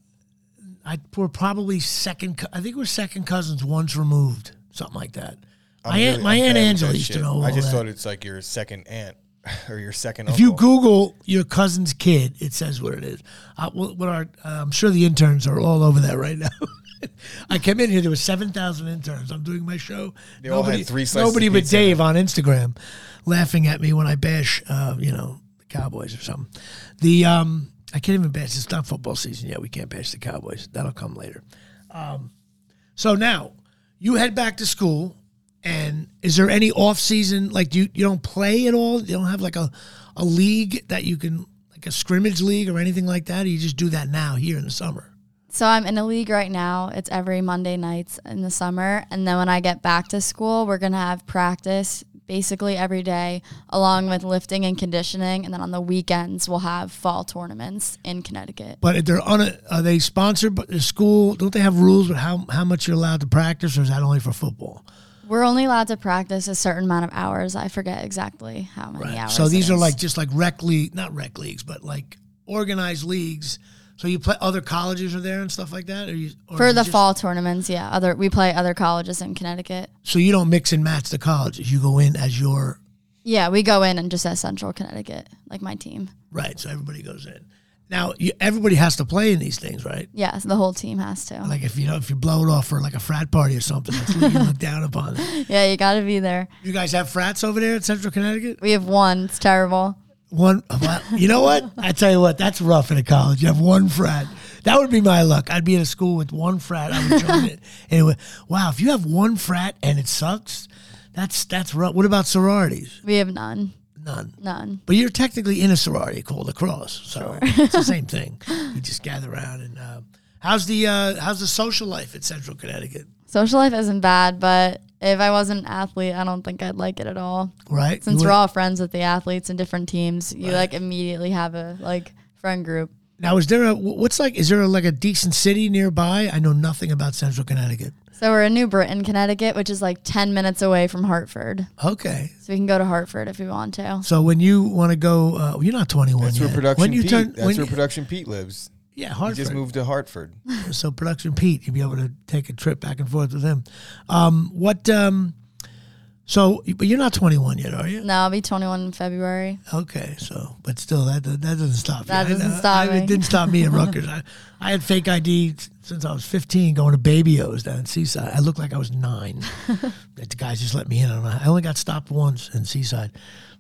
I we're probably second. I think we're second cousins once removed, something like that. My I'm aunt, really my aunt unbad with Angela used to know I just that. thought it's like your second aunt or your second. if you. Google your cousin's kid, it says what it is. Uh, what uh, I'm sure the interns are all over that right now. I came in here. There was seven thousand interns. I'm doing my show. They all had three slices nobody but Dave on Instagram, laughing at me when I bash, uh, you know, the Cowboys or something. The um, I can't even bash. It's not football season yet. We can't bash the Cowboys. That'll come later. Um, so now you head back to school, and is there any off season? Like do you you don't play at all? You don't have like a a league that you can like a scrimmage league or anything like that? Or you just do that now here in the summer? So I'm in a league right now. It's every Monday nights in the summer. And then when I get back to school, we're going to have practice basically every day, along with lifting and conditioning. And then on the weekends, we'll have fall tournaments in Connecticut. But they're on a, are they sponsored by the school? Don't they have rules with how how much you're allowed to practice, or is that only for football? We're only allowed to practice a certain amount of hours. I forget exactly how many hours. So these are is. like just like rec league, not rec leagues, but like organized leagues. So you play other colleges are there and stuff like that, or you or for the just- fall tournaments. Yeah, other we play other colleges in Connecticut. So you don't mix and match the colleges. You go in as your Yeah, we go in and just as Central Connecticut, like my team. right. So everybody goes in. Now you, everybody has to play in these things, right? Yeah, so the whole team has to. Like if you know if you blow it off for like a frat party or something, that's what you look down upon. yeah, you got to be there. You guys have frats over there at Central Connecticut? We have one. It's terrible. One, well, you know what? I tell you what, that's rough in a college. You have one frat. That would be my luck. I'd be in a school with one frat. I would join it. Anyway, wow, if you have one frat and it sucks, that's that's rough. What about sororities? We have none. None. None. But you're technically in a sorority called a cross, so it's the same thing. You just gather around and uh, how's the uh, how's the social life at Central Connecticut? Social life isn't bad, but if I wasn't an athlete, I don't think I'd like it at all. Right? Since we're all friends with the athletes in different teams, you like immediately have a like friend group. now, is there a what's like? Is there a, like a decent city nearby? I know nothing about Central Connecticut. So we're in New Britain, Connecticut, which is like 10 minutes away from Hartford. Okay, So we can go to Hartford if we want to. So when you want to go, uh, you're not 21 That's yet. where production when you Pete. turn, that's when where you- production Pete lives. yeah, He just moved to Hartford. So production Pete, you'll be able to take a trip back and forth with him. Um, what? Um, so, but you're not 21 yet, are you? No, I'll be 21 in February. Okay, so but still, that that doesn't stop. That you. Doesn't know- stop I, me. It didn't stop me at Rutgers. I, I had fake ID since I was 15, going to Baby O's down in Seaside. I looked like I was nine. the guys just let me in. I only got stopped once in Seaside,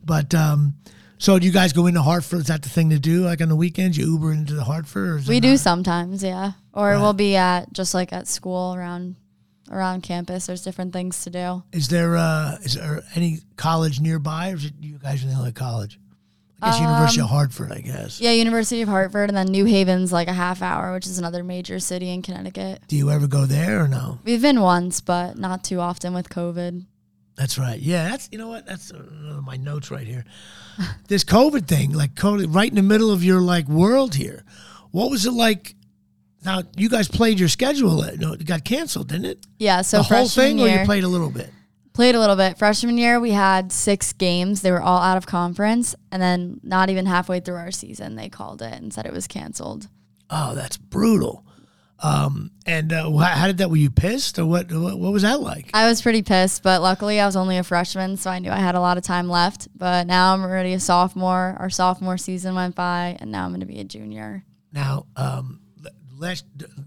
but. um so do you guys go into Hartford? Is that the thing to do? Like on the weekends, you Uber into the Hartford? Or We do not? sometimes, yeah. Or we'll be at just like at school around around campus. There's different things to do. Is there uh, is there any college nearby, or is it you guys are the only college? I guess University of Hartford, I guess. Um, Yeah, University of Hartford and then New Haven's like a half hour, which is another major city in Connecticut. Do you ever go there or no? We've been once, but not too often with COVID. That's right. Yeah, that's you know what? That's uh, my notes right here. this COVID thing, like COVID, right in the middle of your like world here. What was it like now you guys played your schedule. uh, No, it got canceled, didn't it? Yeah, so the whole thing, year, or you played a little bit? played a little bit. Freshman year, we had six games. They were all out of conference, and then not even halfway through our season, they called it and said it was canceled. Oh, that's brutal. Um, and uh, how did that? Were you pissed, or what? What, what was that like? I was pretty pissed, but luckily I was only a freshman, so I knew I had a lot of time left. But now I'm already a sophomore. Our sophomore season went by, and now I'm going to be a junior. Now, um, last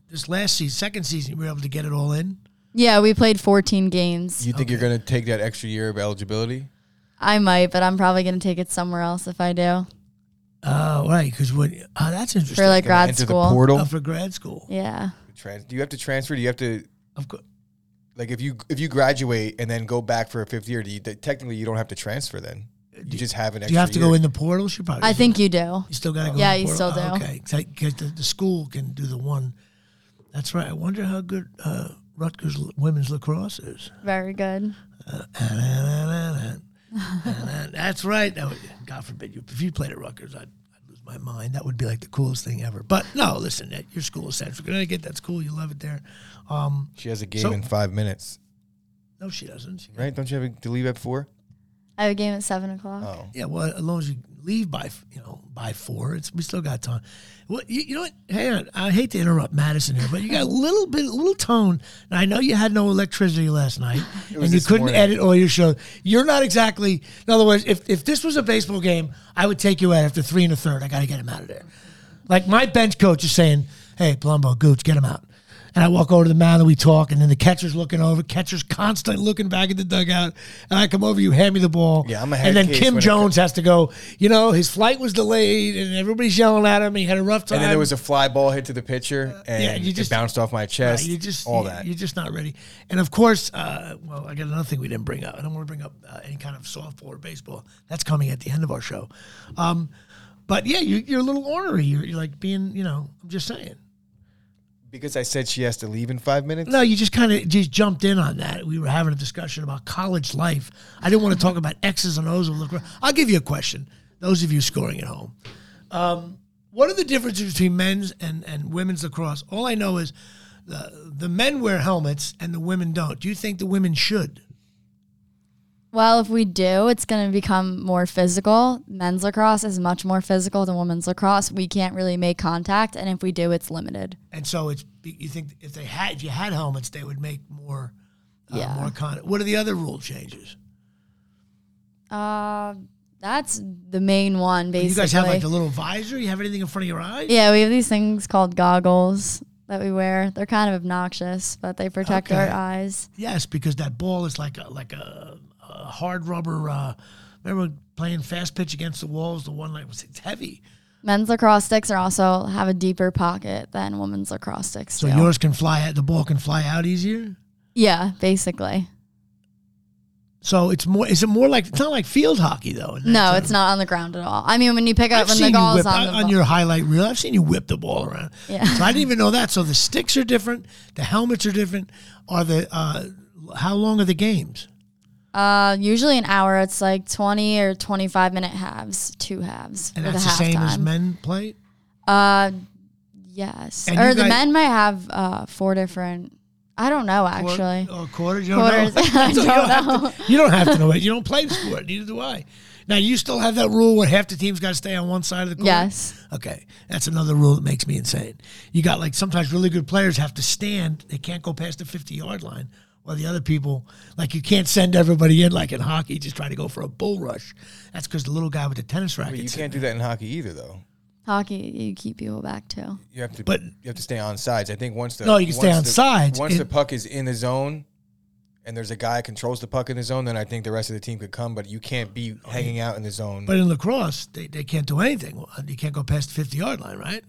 this last season, second season, you were able to get it all in. Yeah, we played 14 games. You think you're going to take that extra year of eligibility? I might, but I'm probably going to take it somewhere else if I do Oh, right, because what? Oh, that's interesting. for like Gonna grad enter school. the portal. Oh, for grad school. Yeah. Trans- do you have to transfer? Do you have to Of course. like if you if you graduate and then go back for a fifth year? Do you, technically, you don't have to transfer then. You just have an extra. Do you have to year. go in the portal? You probably. I think you do. you still got to go. Yeah, in the you portal? still Oh, do. okay, because the, the school can do the one. That's right. I wonder how good uh, Rutgers women's lacrosse is. Very good. That's right. That would, God forbid you. If you played at Rutgers, I'd, I'd lose my mind. That would be like the coolest thing ever. But no, listen, at your school is Central Connecticut. That's cool. You love it there. Um, She has a game So- in five minutes, no, she doesn't. She- right? Don't you have to leave at four? I have a game at 7 o'clock. Oh, Yeah, well, as long as you leave by you know by four, it's we still got time. What you, you know what? Hang on, I hate to interrupt Madison here, but you got a little bit, a little tone. And I know you had no electricity last night, and you this couldn't morning. edit all your show. You're not exactly. In other words, if if this was a baseball game, I would take you out after three and a third. I got to get him out of there. Like my bench coach is saying, "Hey, Palumbo, Gooch, get him out." And I walk over to the mound and we talk, and then the catcher's looking over. Catcher's constantly looking back at the dugout, and I come over, you hand me the ball. Yeah, I'm a And then Kim Jones has to go. You know, his flight was delayed, and everybody's yelling at him. He had a rough time. and then there was a fly ball hit to the pitcher, and yeah, you just- it bounced off my Right, chest. you just all you- that. You're just not ready. And of course, uh, well, I got another thing we didn't bring up. I don't want to bring up uh, any kind of softball or baseball. That's coming at the end of our show. Um, but yeah, you, you're a little ornery. You're, you're like being, you know, I'm just saying. Because I said she has to leave in five minutes. No, you just kind of just jumped in on that. We were having a discussion about college life. I didn't want to talk about X's and O's of lacrosse. I'll give you a question. Those of you scoring at home, um, what are the differences between men's and, and women's lacrosse? All I know is the the men wear helmets and the women don't. Do you think the women should? Well, if we do, it's going to become more physical. Men's lacrosse is much more physical than women's lacrosse. We can't really make contact, and if we do, it's limited. And so it's you think if they had if you had helmets, they would make more uh, Yeah. more con. What are the other rule changes? Uh, that's the main one, basically. You guys have like a little visor. You have anything in front of your eyes? yeah, we have these things called goggles that we wear. They're kind of obnoxious, but they protect our eyes. Yes, because that ball is like a like a hard rubber. Uh, remember playing fast pitch against the walls? The one like was it's heavy, Men's lacrosse sticks are also have a deeper pocket than women's lacrosse sticks. so do. yours can fly out. The ball can fly out easier. yeah, basically. So it's more. Is it more like it's not like field hockey though? No, it's not on the ground at all. I mean, when you pick up I've when the whip is on on, the on your highlight reel. I've seen you whip the ball around. Yeah. So I didn't even know that. So the sticks are different. The helmets are different. Are the uh, how long are the games? Uh, usually an hour. It's like twenty or twenty-five minute halves, two halves. And that's a the same as men play. Uh, yes. And or the men might have uh four different. I don't know actually. Or, or quarters? You don't Quarters. know. I So you don't have know. to- you don't have to know it. You don't play the sport. Neither do I. Now you still have that rule where half the team's got to stay on one side of the court. Yes. Okay, that's another rule that makes me insane. You got like sometimes really good players have to stand; they can't go past the fifty-yard line. While the other people, like you can't send everybody in like in hockey, just try to go for a bull rush. That's because the little guy with the tennis racket. But you can't do that in hockey either, though. Hockey, you keep people back too. You have to, But- you have to stay on sides. I think once the No, you can stay on the- sides. Once It- the puck is in the zone, and there's a guy controls the puck in the zone, then I think the rest of the team could come. But you can't be oh, hanging out in the zone. But in lacrosse, they, they can't do anything. You can't go past the fifty-yard line, right?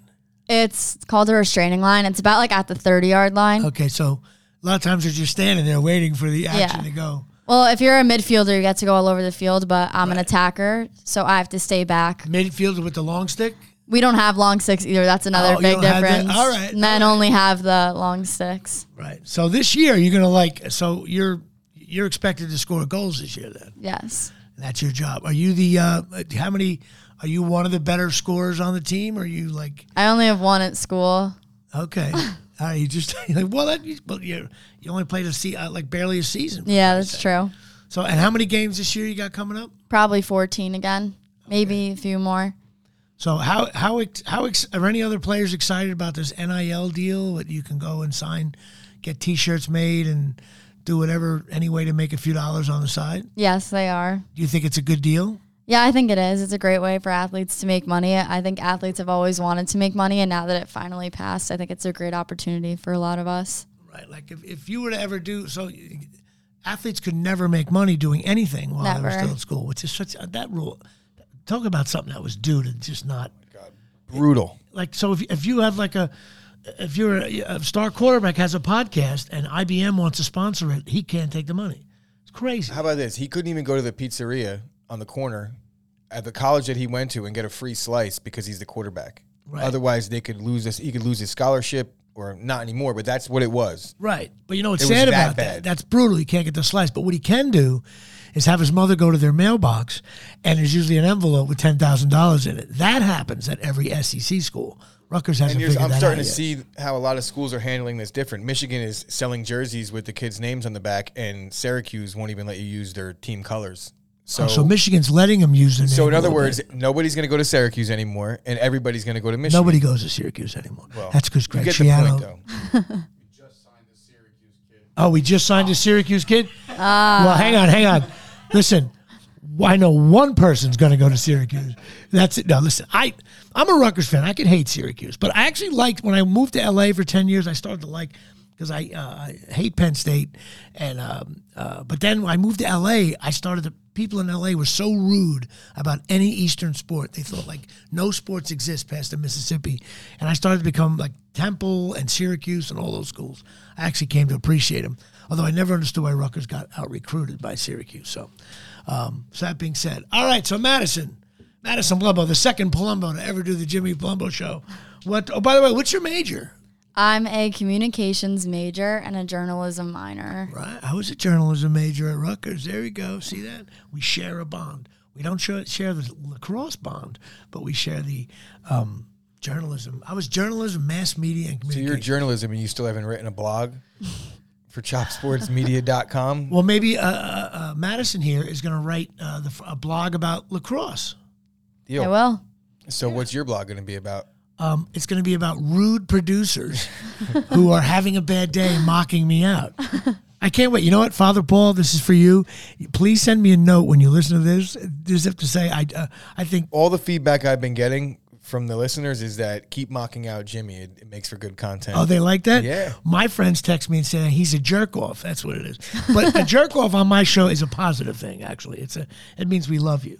It's called a restraining line. It's about like at the thirty-yard line. Okay, so a lot of times they're just standing there waiting for the action Yeah. to go. Well, if you're a midfielder, you get to go all over the field, but I'm an attacker, so I have to stay back. Midfielder with the long stick. We don't have long sticks either. That's another Oh, big don't have that? difference. All right, Men all right. only have the long sticks. Right. So this year you're gonna like. So you're you're expected to score goals this year. Then Yes. that's your job. Are you the uh, how many? Are you one of the better scorers on the team? Or are you like I only have one at school. Okay. Right, you just like well, that, you, but you you only played a se- uh, like barely a season. Yeah, that's true. So, and how many games this year you got coming up? Probably 14 again. Maybe a few more. So, how how how ex- are any other players excited about this NIL deal? That you can go and sign, get T-shirts made, and do whatever any way to make a few dollars on the side. Yes, they are. Do you think it's a good deal? Yeah, I think it is. It's a great way for athletes to make money. I think athletes have always wanted to make money, and now that it finally passed, I think it's a great opportunity for a lot of us. Right. Like if, if you were to ever do so, athletes could never make money doing anything while they were still at school, which is such that rule. Talk about something that was due to just not oh Brutal. like so. If if you have like a if you're a, a star quarterback has a podcast and IBM wants to sponsor it, he can't take the money. It's crazy. How about this? He couldn't even go to the pizzeria on the corner at the college that he went to and get a free slice because he's the quarterback. Right. Otherwise, they could lose this. He could lose his scholarship, or not anymore. But that's what it was. Right. But you know what's It sad that about that? That's brutal. He can't get the slice. But what he can do is have his mother go to their mailbox and there's usually an envelope with ten thousand dollars in it. That happens at every SEC school. Rutgers hasn't And I'm starting to yet. see how a lot of schools are handling this different. Michigan is selling jerseys with the kids' names on the back, and Syracuse won't even let you use their team colors. So, Oh, so Michigan's letting him use their name. so in other words, bit. nobody's going to go to Syracuse anymore, and everybody's going to go to Michigan. nobody goes to Syracuse anymore. That's because You Greg get the Schiano. point, though. Oh, we just signed a Syracuse kid. well, hang on, hang on. Listen, I know one person's going to go to Syracuse. That's it. No, listen, I I'm a Rutgers fan. I can hate Syracuse, but I actually liked when I moved to LA for ten years. I started to like because I, uh, I hate Penn State, and um, uh, but then when I moved to LA, I started to. People in LA were so rude about any Eastern sport. They thought like no sports exist past the Mississippi, and I started to become like Temple and Syracuse and all those schools. I actually came to appreciate them. Although I never understood why Rutgers got out recruited by Syracuse. So, um, so that being said, all right. So Madison, Madison Palumbo, the second Palumbo to ever do the Jimmy Palumbo show. What? Oh, by the way, what's your major? I'm a communications major and a journalism minor. Right. I was a journalism major at Rutgers. There you go. See that? We share a bond. We don't share, share the lacrosse bond, but we share the um, journalism. I was journalism, mass media, and So communication. you're journalism, and you still haven't written a blog for ChopSportsMedia.com. well, maybe uh, uh, uh, Madison here is going to write uh, the, a blog about lacrosse. Deal. I will. So what's your blog going to be about? Um, it's going to be about rude producers who are having a bad day mocking me out. I can't wait. You know what, Father Paul, this is for you. Please send me a note when you listen to this. Just have to say, I, uh, I think All the feedback I've been getting from the listeners is that keep mocking out Jimmy. It, it makes for good content. Oh, they like that? Yeah. My friends text me and say he's a jerk off. That's what it is. But a jerk off on my show is a positive thing, actually. It's a it means we love you.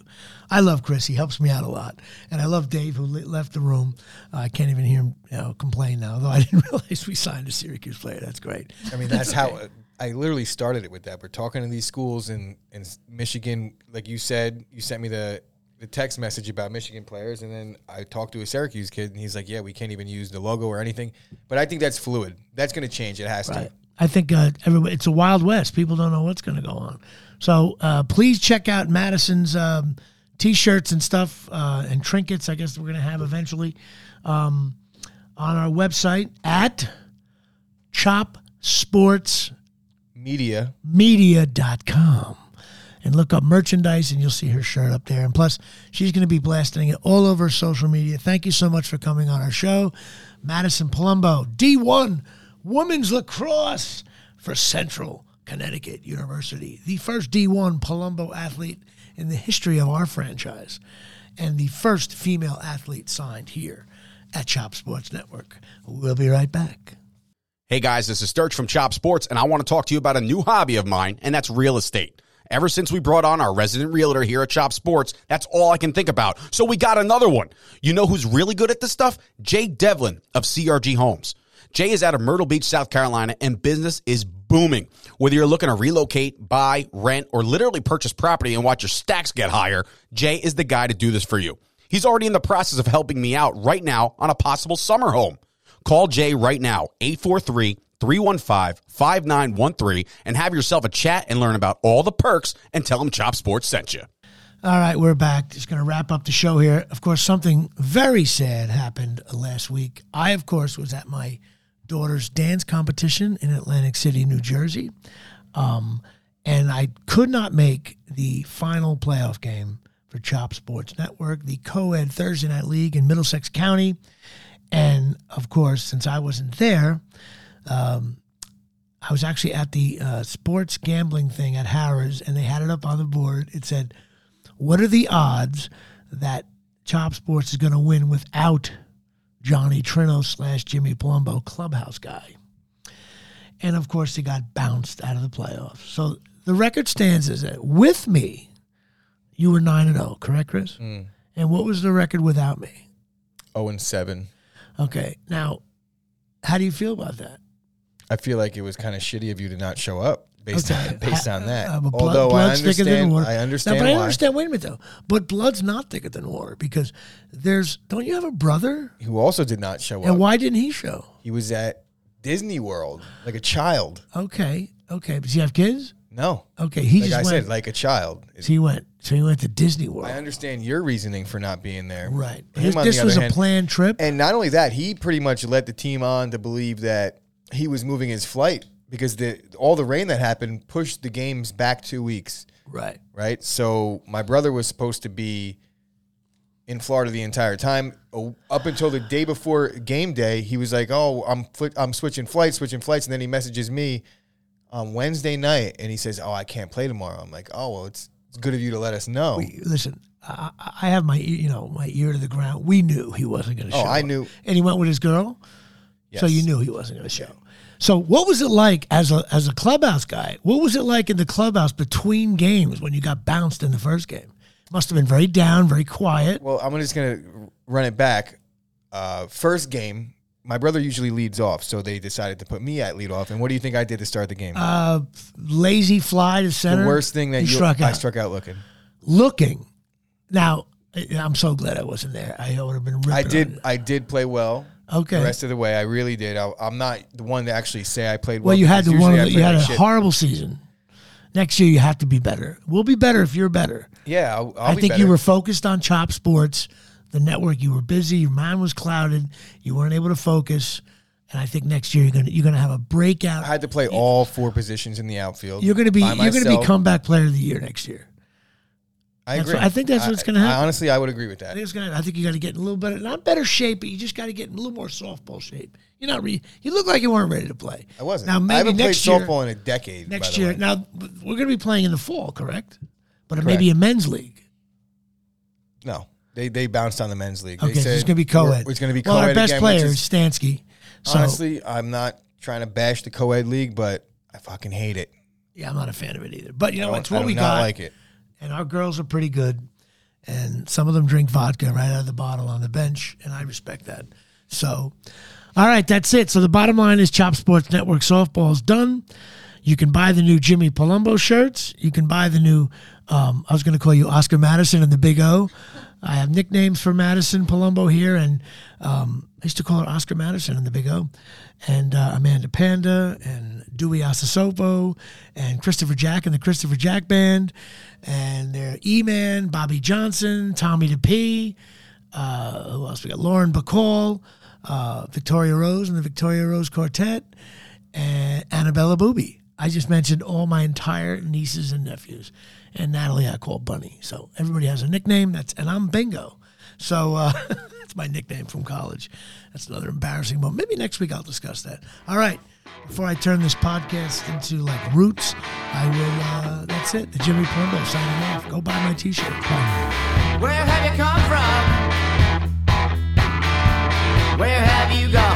I love Chris. He helps me out a lot. And I love Dave, who le- left the room. Uh, I can't even hear him you know, complain now, though I didn't realize we signed a Syracuse player. That's great. I mean, that's how I literally started it with that. We're talking to these schools in, in Michigan. Like you said, you sent me the, the text message about Michigan players, and then I talked to a Syracuse kid, and he's like, "Yeah, we can't even use the logo or anything." But I think that's fluid. That's going to change. It has to. I think uh, everybody, it's a wild west. People don't know what's going to go on. So uh, please check out Madison's um, t-shirts and stuff uh, and trinkets. I guess we're going to have eventually um, on our website at chopsportsmedia.com Media. And look up merchandise and you'll see her shirt up there. And plus, she's going to be blasting it all over social media. Thank you so much for coming on our show. Madison Palumbo, D1 Women's Lacrosse for Central Connecticut University, the first D1 Palumbo athlete in the history of our franchise, and the first female athlete signed here at Chop Sports Network. We'll be right back. Hey guys, this is Sturch from Chop Sports, and I want to talk to you about a new hobby of mine, and that's real estate. Ever since we brought on our resident realtor here at Chop Sports, that's all I can think about. So we got another one. You know who's really good at this stuff? Jay Devlin of CRG Homes. Jay is out of Myrtle Beach, South Carolina, and business is booming. Whether you're looking to relocate, buy, rent, or literally purchase property and watch your stacks get higher, Jay is the guy to do this for you. He's already in the process of helping me out right now on a possible summer home. Call Jay right now, 843 315 5913, and have yourself a chat and learn about all the perks and tell them Chop Sports sent you. All right, we're back. Just going to wrap up the show here. Of course, something very sad happened last week. I, of course, was at my daughter's dance competition in Atlantic City, New Jersey. Um, and I could not make the final playoff game for Chop Sports Network, the co ed Thursday Night League in Middlesex County. And of course, since I wasn't there, um, I was actually at the uh, sports gambling thing at Harrah's, and they had it up on the board. It said, What are the odds that Chop Sports is going to win without Johnny Trino slash Jimmy Palumbo clubhouse guy? And of course, he got bounced out of the playoffs. So the record stands as that with me, you were 9 and 0, correct, Chris? And what was the record without me? Oh and seven. Okay. Now, how do you feel about that? I feel like it was kind of shitty of you to not show up based Okay. on based on that. Uh, blood- Although I blood's thicker than understand, water. I understand No, but I understand. Wait a minute though. But blood's not thicker than water because there's. Don't you have a brother? Who also did not show And up. And why didn't he show? He was at Disney World like a child. Okay. Okay. Does he have kids? No, Okay. He like just I went. said, like a child. so he went. So he went to Disney World. I understand your reasoning for not being there. right. His- this the was other a planned trip. And not only that, he pretty much led the team on to believe that he was moving his flight because the all the rain that happened pushed the games back two weeks. right. Right. So my brother was supposed to be in Florida the entire time. Oh, Up until the day before game day, he was like, "Oh, I'm fli- I'm switching flights, switching flights," and then he messages me on Wednesday night, and he says, "Oh, I can't play tomorrow." I'm like, "Oh, well, it's it's good of you to let us know." Listen, I, have my ear- you know my ear to the ground. We knew he wasn't going to Oh, show. I up. knew. And he went with his girl. So you knew he wasn't going to show. So what was it like as a as a clubhouse guy? What was it like in the clubhouse between games when you got bounced in the first game? Must have been very down, very quiet. Well, I'm just gonna run it back. Uh, first game, my brother usually leads off, so they decided to put me at lead off. And what do you think I did to start the game? Uh, lazy fly to center. the worst thing that you you, struck I out. struck out looking. Looking. Now, I'm so glad I wasn't there. I would have been. I did. I did play well. Okay. The rest of the way, I really did. I, I'm not the one to actually say I played well. Well, you had the one. Of the, you had a shit. horrible season. Next year, you have to be better. We'll be better if you're better. Yeah, I'll, I'll I think better. you were focused on Chop Sports, the network. You were busy. Your mind was clouded. You weren't able to focus. And I think next year you're gonna you're gonna have a breakout. I had to play all four positions in the outfield. You're gonna be you're gonna be comeback player of the year next year. I agree. what- I think that's what's gonna happen. I honestly, I would agree with I that. think it's gonna. I think you got to get in a little better, not better shape, but you just got to get in a little more softball shape. You're not. Re, you look like you weren't ready to play. I wasn't. Now maybe I haven't played next year. softball in a decade. next year. way. Now we're gonna be playing in the fall, correct? But it may be a men's league. No, they they bounced on the men's league. Okay, they so it's gonna be co-ed. It's going to be well, co-ed our best again, player is Stansky. So honestly, I'm not trying to bash the co-ed league, but I fucking hate it. yeah, I'm not a fan of it either. But you know, I it's I what we not got. like it. And our girls are pretty good. And some of them drink vodka right out of the bottle on the bench, and I respect that. So, all right, that's it. So the bottom line is Chop Sports Network softball is done. You can buy the new Jimmy Palumbo shirts. You can buy the new. Um, I was going to call you Oscar Madison and the Big O. I have nicknames for Madison Palumbo here, and um, I used to call her Oscar Madison and the Big O, and uh, Amanda Panda and Dewey Asasopo and Christopher Jack and the Christopher Jack Band, and their E-Man, Bobby Johnson, Tommy DeP, uh, who else we got? Lauren Bacall, uh, Victoria Rose and the Victoria Rose Quartet, and Annabella Booby. I just mentioned all my entire nieces and nephews, and Natalie I call Bunny. So everybody has a nickname. That's and I'm Bingo. So uh, that's my nickname from college. That's another embarrassing moment. Maybe next week I'll discuss that. All right. Before I turn this podcast into like roots, I will. Uh, that's it. The Jimmy Palumbo signing off. Go buy my T-shirt. Where have you come from? Where have you gone?